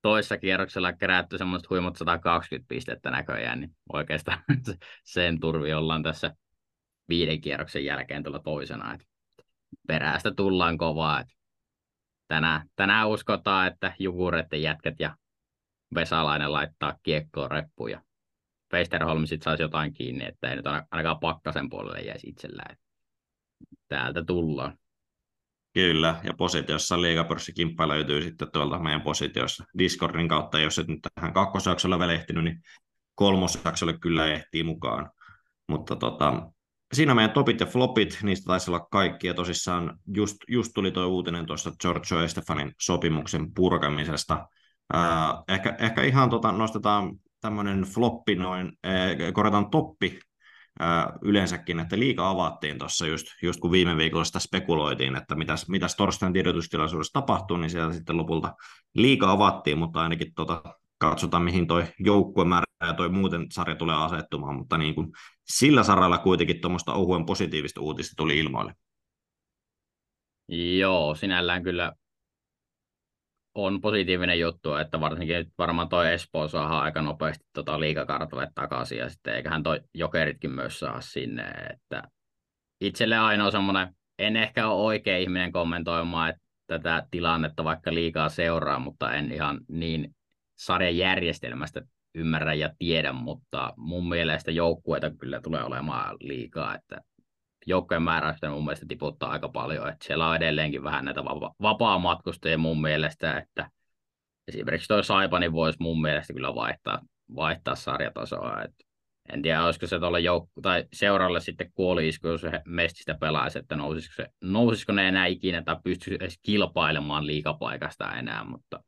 toissa kierroksella kerätty semmoista huimat 120 pistettä näköjään, niin oikeastaan <laughs> sen turvi ollaan tässä viiden kierroksen jälkeen tulla toisena. Et perästä tullaan kovaa. Et tänään, tänään uskotaan, että Jukureiden jätkät ja Vesalainen laittaa kiekkoon reppuun ja Feisterholm sitten saisi jotain kiinni, että ei nyt ainakaan pakkasen puolelle jäisi itsellään. Täältä tullaan. Kyllä, ja positiossa liigapörssikimppa löytyy sitten tuolta meidän positiossa Discordin kautta, jos et nyt tähän kakkosjaksolla vielä ehtinyt, niin kolmosjaksolle kyllä ehtii mukaan. Mutta tota, siinä meidän topit ja flopit, niistä taisi olla kaikki, ja tosissaan just, just tuli tuo uutinen tuosta Giorgio Estefanin sopimuksen purkamisesta. Äh, ehkä, ehkä ihan tota, nostetaan tämmöinen floppi noin, äh, korjataan toppi äh, yleensäkin, että liika avattiin tuossa just, just kun viime viikolla sitä spekuloitiin, että mitäs, mitäs torstain tiedotustilaisuudessa tapahtuu, niin siellä sitten lopulta liika avattiin, mutta ainakin tota, katsotaan, mihin toi joukkuemäärä ja toi muuten sarja tulee asettumaan, mutta niin kuin sillä saralla kuitenkin tuommoista ohuen positiivista uutista tuli ilmoille. Joo, sinällään kyllä on positiivinen juttu, että varsinkin varmaan toi Espoo saa aika nopeasti tota liikakartalle takaisin ja sitten eiköhän toi Jokeritkin myös saa sinne, että itselle ainoa semmoinen, en ehkä ole oikea ihminen kommentoimaan että tätä tilannetta vaikka liikaa seuraa, mutta en ihan niin sarjan järjestelmästä ymmärrä ja tiedä, mutta mun mielestä joukkueita kyllä tulee olemaan liikaa, että joukkojen määräystä mun mielestä tiputtaa aika paljon, että siellä on edelleenkin vähän näitä vapa- vapaa-matkustajia mun mielestä, että esimerkiksi toi Saipa niin voisi mun mielestä kyllä vaihtaa, vaihtaa sarjatasoa, että en tiedä, olisiko se tuolle joukku- tai seuralle sitten kuoli isku, jos se mestistä pelaisi, että nousisiko, se, nousisiko ne enää ikinä tai pystyisikö edes kilpailemaan liikapaikasta enää, mutta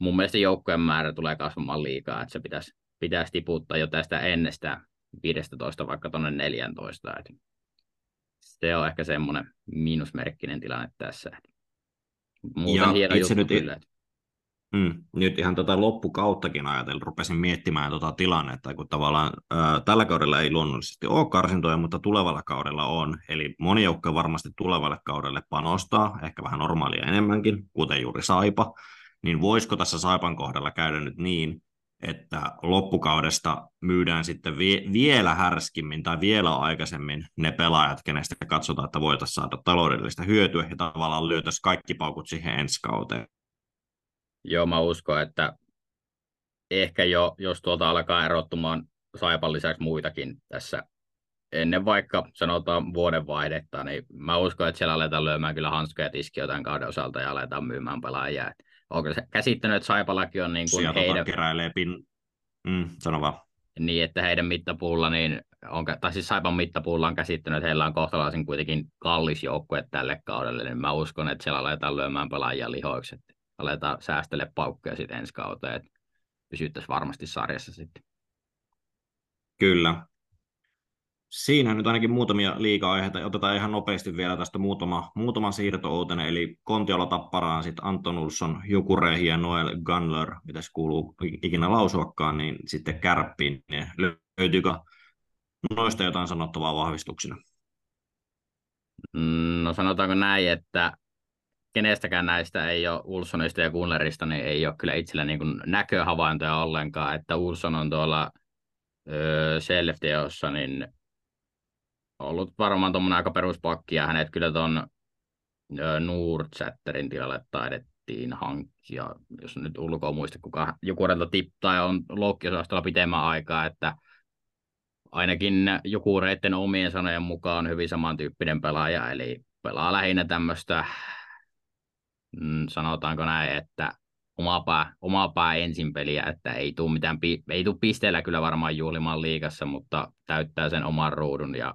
mun mielestä joukkojen määrä tulee kasvamaan liikaa, että se pitäisi, pitäisi tiputtaa jo tästä ennestään 15 vaikka tuonne 14. Että se on ehkä semmoinen miinusmerkkinen tilanne tässä. Muuten ja hieno itse juttu nyt, kyllä. Mm, nyt ihan tota loppukauttakin ajatellen rupesin miettimään tota tilannetta, kun tavallaan ää, tällä kaudella ei luonnollisesti ole karsintoja, mutta tulevalla kaudella on. Eli moni joukko varmasti tulevalle kaudelle panostaa, ehkä vähän normaalia enemmänkin, kuten juuri Saipa. Niin voisiko tässä Saipan kohdalla käydä nyt niin, että loppukaudesta myydään sitten vie, vielä härskimmin tai vielä aikaisemmin ne pelaajat, kenestä katsotaan, että voitaisiin saada taloudellista hyötyä ja tavallaan lyötäisiin kaikki paukut siihen ensi kauteen. Joo, mä uskon, että ehkä jo, jos tuolta alkaa erottumaan Saipan lisäksi muitakin tässä ennen vaikka sanotaan vuodenvaihdetta, niin mä uskon, että siellä aletaan lyömään kyllä hanskoja tiskiä tämän kauden osalta ja aletaan myymään pelaajia. Että onko se käsittänyt, että Saipallakin on niin kuin Sieltä heidän... keräilee pin... Mm, sano vaan. Niin, että heidän mittapuulla, niin on, tai siis Saipan mittapuulla on käsittänyt, että heillä on kohtalaisen kuitenkin kallis joukkue tälle kaudelle, niin mä uskon, että siellä aletaan lyömään pelaajia lihoiksi, että aletaan säästele paukkuja sitten ensi kauteen, että pysyttäisiin varmasti sarjassa sitten. Kyllä, Siinä nyt ainakin muutamia liika-aiheita. Otetaan ihan nopeasti vielä tästä muutama, muutama siirto eli Kontiola Tapparaan, sitten Anton Ulsson, Jukureihin ja Noel Gunler, mitä kuuluu ikinä lausuakaan, niin sitten Kärppiin. Löytyykö noista jotain sanottavaa vahvistuksina? Mm, no sanotaanko näin, että kenestäkään näistä ei ole Ulssonista ja Gunlerista, niin ei ole kyllä itsellä niin kuin näköhavaintoja ollenkaan, että Ulsson on tuolla öö, self niin ollut varmaan tuommoinen aika peruspakki, ja hänet kyllä tuon Nordchatterin tilalle taidettiin hankkia, jos nyt ulkoa muista, kuka joku tippaa on loukkiosastolla pitemmän aikaa, että ainakin joku reitten omien sanojen mukaan hyvin samantyyppinen pelaaja, eli pelaa lähinnä tämmöistä, mm, sanotaanko näin, että oma pää, oma pää ensin peliä, että ei tule mitään, ei tule pisteellä kyllä varmaan juhlimaan liikassa, mutta täyttää sen oman ruudun ja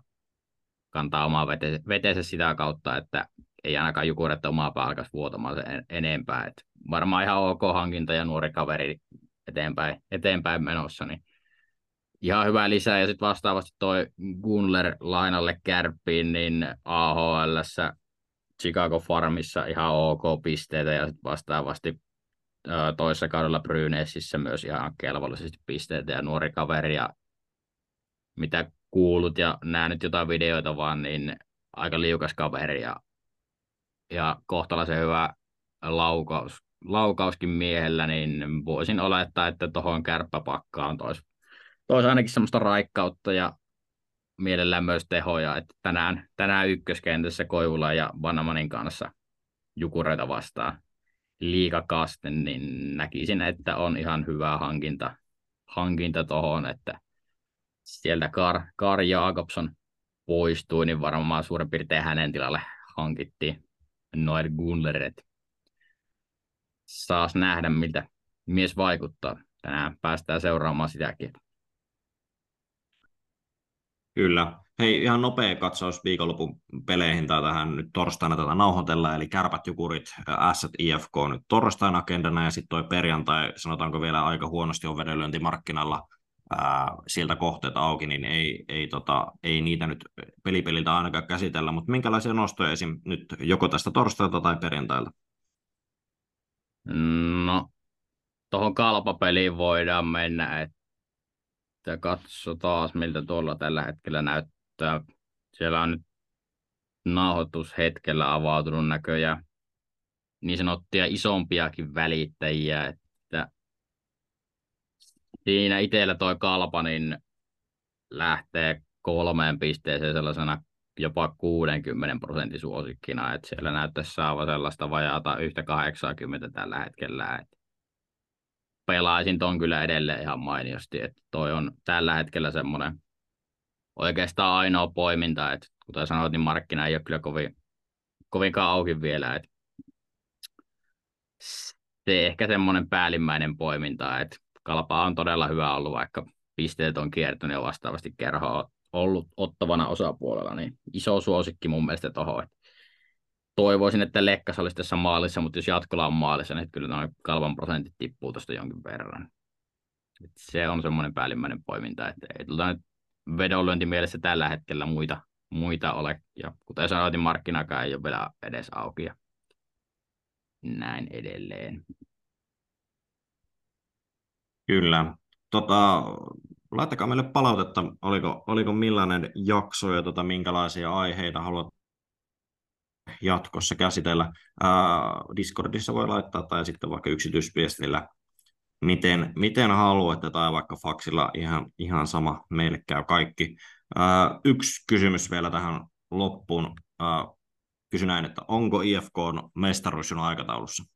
kantaa omaa vete, vetensä sitä kautta, että ei ainakaan Jukuretta omaa palkas vuotamaan sen enempää. Et varmaan ihan ok hankinta ja nuori kaveri eteenpäin, eteenpäin menossa, niin ihan hyvä lisää. Ja sitten vastaavasti toi Gunler lainalle kärppiin, niin AHL Chicago Farmissa ihan ok pisteitä ja sitten vastaavasti toisessa kaudella Brynesissä myös ihan kelvollisesti pisteitä ja nuori kaveri ja mitä kuullut ja nähnyt jotain videoita vaan, niin aika liukas kaveri ja, ja kohtalaisen hyvä laukaus, laukauskin miehellä, niin voisin olettaa, että tuohon kärppäpakkaan toisi tois ainakin semmoista raikkautta ja mielellään myös tehoja, että tänään, tänään ykköskentässä Koivula ja Vanamanin kanssa jukureita vastaan liikakasten, niin näkisin, että on ihan hyvä hankinta, hankinta tuohon, että sieltä Kar, Kar Jakobson poistui, niin varmaan suurin piirtein hänen tilalle hankittiin Noel Gunleret. Saas nähdä, miltä mies vaikuttaa. Tänään päästään seuraamaan sitäkin. Kyllä. Hei, ihan nopea katsaus viikonlopun peleihin tai tähän nyt torstaina tätä nauhoitella, eli Kärpät, Jukurit, S, IFK nyt torstaina agendana ja sitten toi perjantai, sanotaanko vielä aika huonosti on vedenlyöntimarkkinalla ää, sieltä kohteita auki, niin ei, ei, tota, ei niitä nyt pelipeliltä ainakaan käsitellä, mutta minkälaisia nostoja esim. nyt joko tästä torstailta tai perjantailta? No, tuohon kalpapeliin voidaan mennä, että katsotaan miltä tuolla tällä hetkellä näyttää. Siellä on nyt nauhoitushetkellä avautunut näköjään niin sanottuja isompiakin välittäjiä, että siinä itsellä toi kalpa niin lähtee kolmeen pisteeseen sellaisena jopa 60 prosentin suosikkina, että siellä näyttäisi saava sellaista vajaata yhtä 80 tällä hetkellä, että pelaisin ton kyllä edelleen ihan mainiosti, että toi on tällä hetkellä semmoinen oikeastaan ainoa poiminta, että kuten sanoit, niin markkina ei ole kyllä kovin, kovinkaan auki vielä, että se ehkä semmoinen päällimmäinen poiminta, että kalpa on todella hyvä ollut, vaikka pisteet on kiertynyt ja vastaavasti kerho ollut ottavana osapuolella, niin iso suosikki mun mielestä tuohon. Toivoisin, että Lekkas olisi tässä maalissa, mutta jos jatkolla on maalissa, niin kyllä noin kalvan prosentit tippuu tuosta jonkin verran. Et se on semmoinen päällimmäinen poiminta, että ei tuota nyt vedonlyöntimielessä tällä hetkellä muita, muita ole. Ja kuten sanoin, markkinakaan ei ole vielä edes auki. Ja näin edelleen. Kyllä. Tota, laittakaa meille palautetta, oliko, oliko millainen jakso ja tota, minkälaisia aiheita haluat jatkossa käsitellä. Ää, Discordissa voi laittaa tai sitten vaikka yksityisviestillä, miten, miten haluatte tai vaikka faksilla ihan, ihan sama, meille käy kaikki. Ää, yksi kysymys vielä tähän loppuun. Ää, kysy näin, että onko IFK mestaruus aikataulussa?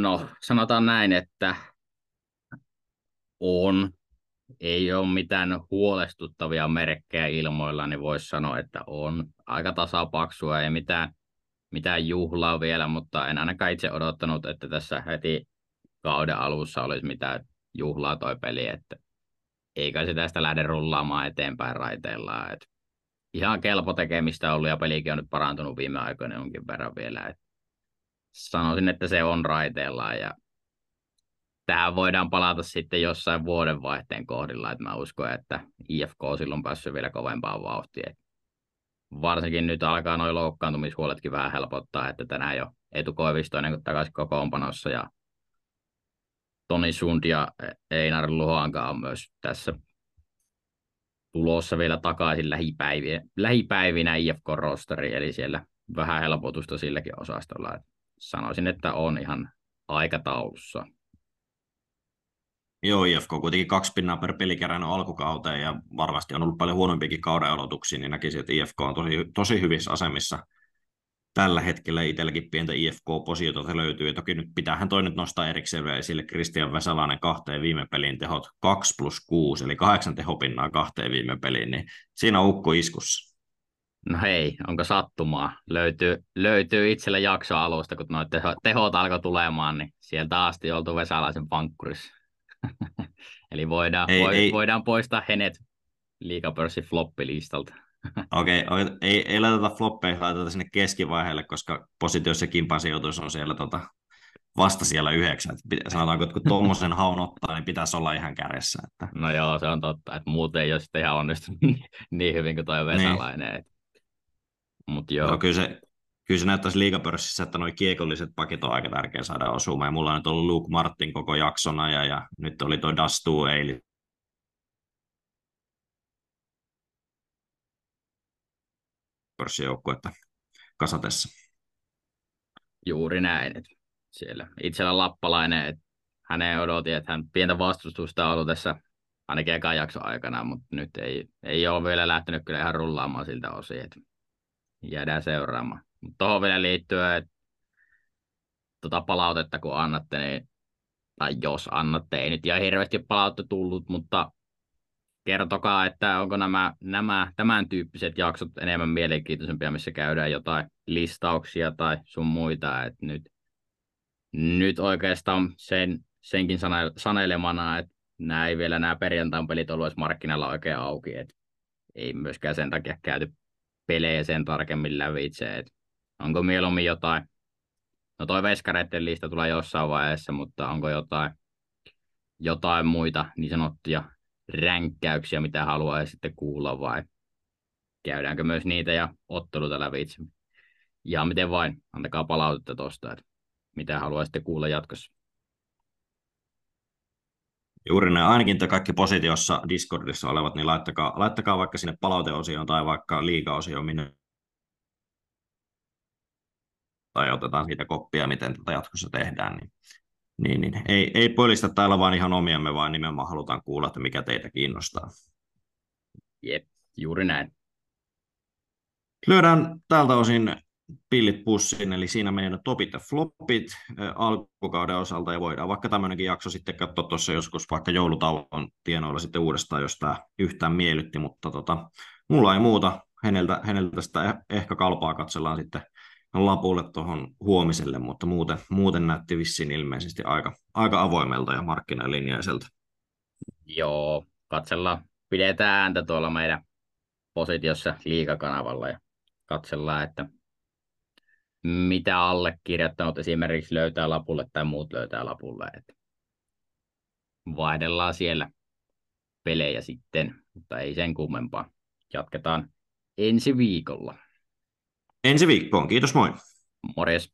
No, sanotaan näin, että on. Ei ole mitään huolestuttavia merkkejä ilmoilla, niin voisi sanoa, että on aika tasapaksua, ei mitään, mitään juhlaa vielä, mutta en ainakaan itse odottanut, että tässä heti kauden alussa olisi mitään juhlaa toi peli, että eikä se tästä lähde rullaamaan eteenpäin raiteillaan. Et ihan kelpo tekemistä ollut ja pelikin on nyt parantunut viime aikoina jonkin verran vielä. Et sanoisin, että se on raiteillaan ja tähän voidaan palata sitten jossain vuodenvaihteen kohdilla, että mä uskon, että IFK on silloin päässyt vielä kovempaan vauhtiin. Varsinkin nyt alkaa noin loukkaantumishuoletkin vähän helpottaa, että tänään jo Etu Koivistoinen kuin takaisin kokoonpanossa ja Toni Sund ja Einar Luhanka on myös tässä tulossa vielä takaisin lähipäivinä, lähipäivinä IFK-rosteri, eli siellä vähän helpotusta silläkin osastolla. Sanoisin, että on ihan aikataulussa. Joo, IFK kuitenkin kaksi pinnaa per peli kerännyt alkukauteen ja varmasti on ollut paljon huonompiakin kauden aloituksia, niin näkisin, että IFK on tosi, tosi hyvissä asemissa tällä hetkellä itselläkin pientä IFK-positiota löytyy. Ja toki nyt pitäähän toi nyt nostaa erikseen esille Kristian Vesalainen kahteen viime pelin tehot 2 plus 6, eli kahdeksan tehopinnaa kahteen viime peliin, niin siinä on ukko iskussa. No hei, onko sattumaa? Löytyy, löytyy itsellä jakso alusta, kun noita teho, tehot alkoi tulemaan, niin sieltä asti oltu Vesalaisen pankkurissa. <laughs> Eli voidaan, ei, voi, ei. voidaan poistaa hänet liikapörssin floppilistalta. <laughs> Okei, okay, ei, ei laiteta floppeja, laiteta sinne keskivaiheelle, koska positiossa kimpan sijoitus on siellä tota, vasta siellä yhdeksän. Sanotaanko, että kun tuommoisen haun ottaa, niin pitäisi olla ihan kärjessä. Että... No joo, se on totta, että muuten ei ole sitten ihan onnistunut <laughs> niin hyvin kuin toi Vesalainen. Niin. Mut joo. joo. kyllä se, kyllä se näyttäisi liigapörssissä, että nuo kiekolliset pakit on aika tärkeä saada osumaan. Ja mulla on nyt ollut Luke Martin koko jaksona ja, ja nyt oli tuo Dastu Eili pörssijoukkuetta kasatessa. Juuri näin. Että siellä itsellä lappalainen, että häneen odotin, että hän pientä vastustusta on ollut tässä ainakin ekan jakson aikana, mutta nyt ei, ei ole vielä lähtenyt kyllä ihan rullaamaan siltä osin, että jäädään seuraamaan. Tuohon vielä liittyen, että tuota palautetta kun annatte, niin, tai jos annatte, ei nyt ihan hirveästi palautetta tullut, mutta kertokaa, että onko nämä, nämä tämän tyyppiset jaksot enemmän mielenkiintoisempia, missä käydään jotain listauksia tai sun muita. Että nyt, nyt oikeastaan sen, senkin sanelemana, että nämä ei vielä nämä perjantain pelit ollut markkinalla oikein auki. Että ei myöskään sen takia käyty pelejä sen tarkemmin lävitse. Että onko mieluummin jotain, no toi veskareiden lista tulee jossain vaiheessa, mutta onko jotain, jotain muita niin sanottuja ränkkäyksiä, mitä haluaa sitten kuulla vai käydäänkö myös niitä ja otteluita lävitse. Ja miten vain, antakaa palautetta tuosta, että mitä haluaisitte kuulla jatkossa. Juuri näin. Ainakin te kaikki positiossa Discordissa olevat, niin laittakaa, laittakaa vaikka sinne palauteosioon tai vaikka liigaosioon, minne ja otetaan siitä koppia, miten tätä jatkossa tehdään. Niin, niin, niin. Ei, ei pölistä täällä vaan ihan omiamme, vaan nimenomaan halutaan kuulla, että mikä teitä kiinnostaa. Jep, juuri näin. Lyödään tältä osin pillit pussiin, eli siinä meidän topit ja flopit alkukauden osalta, ja voidaan vaikka tämmöinenkin jakso sitten katsoa tuossa joskus vaikka joulutauon tienoilla sitten uudestaan, jos tämä yhtään miellytti, mutta tota, mulla ei muuta, häneltä, häneltä sitä eh, ehkä kalpaa katsellaan sitten lapulle tuohon huomiselle, mutta muuten, muuten näytti vissiin ilmeisesti aika, aika avoimelta ja markkinalinjaiselta. Joo, katsellaan, pidetään ääntä tuolla meidän positiossa liikakanavalla ja katsellaan, että mitä allekirjoittanut esimerkiksi löytää lapulle tai muut löytää lapulle. Että vaihdellaan siellä pelejä sitten, mutta ei sen kummempaa. Jatketaan ensi viikolla. Ensi viikkoon, kiitos moi. Morjes.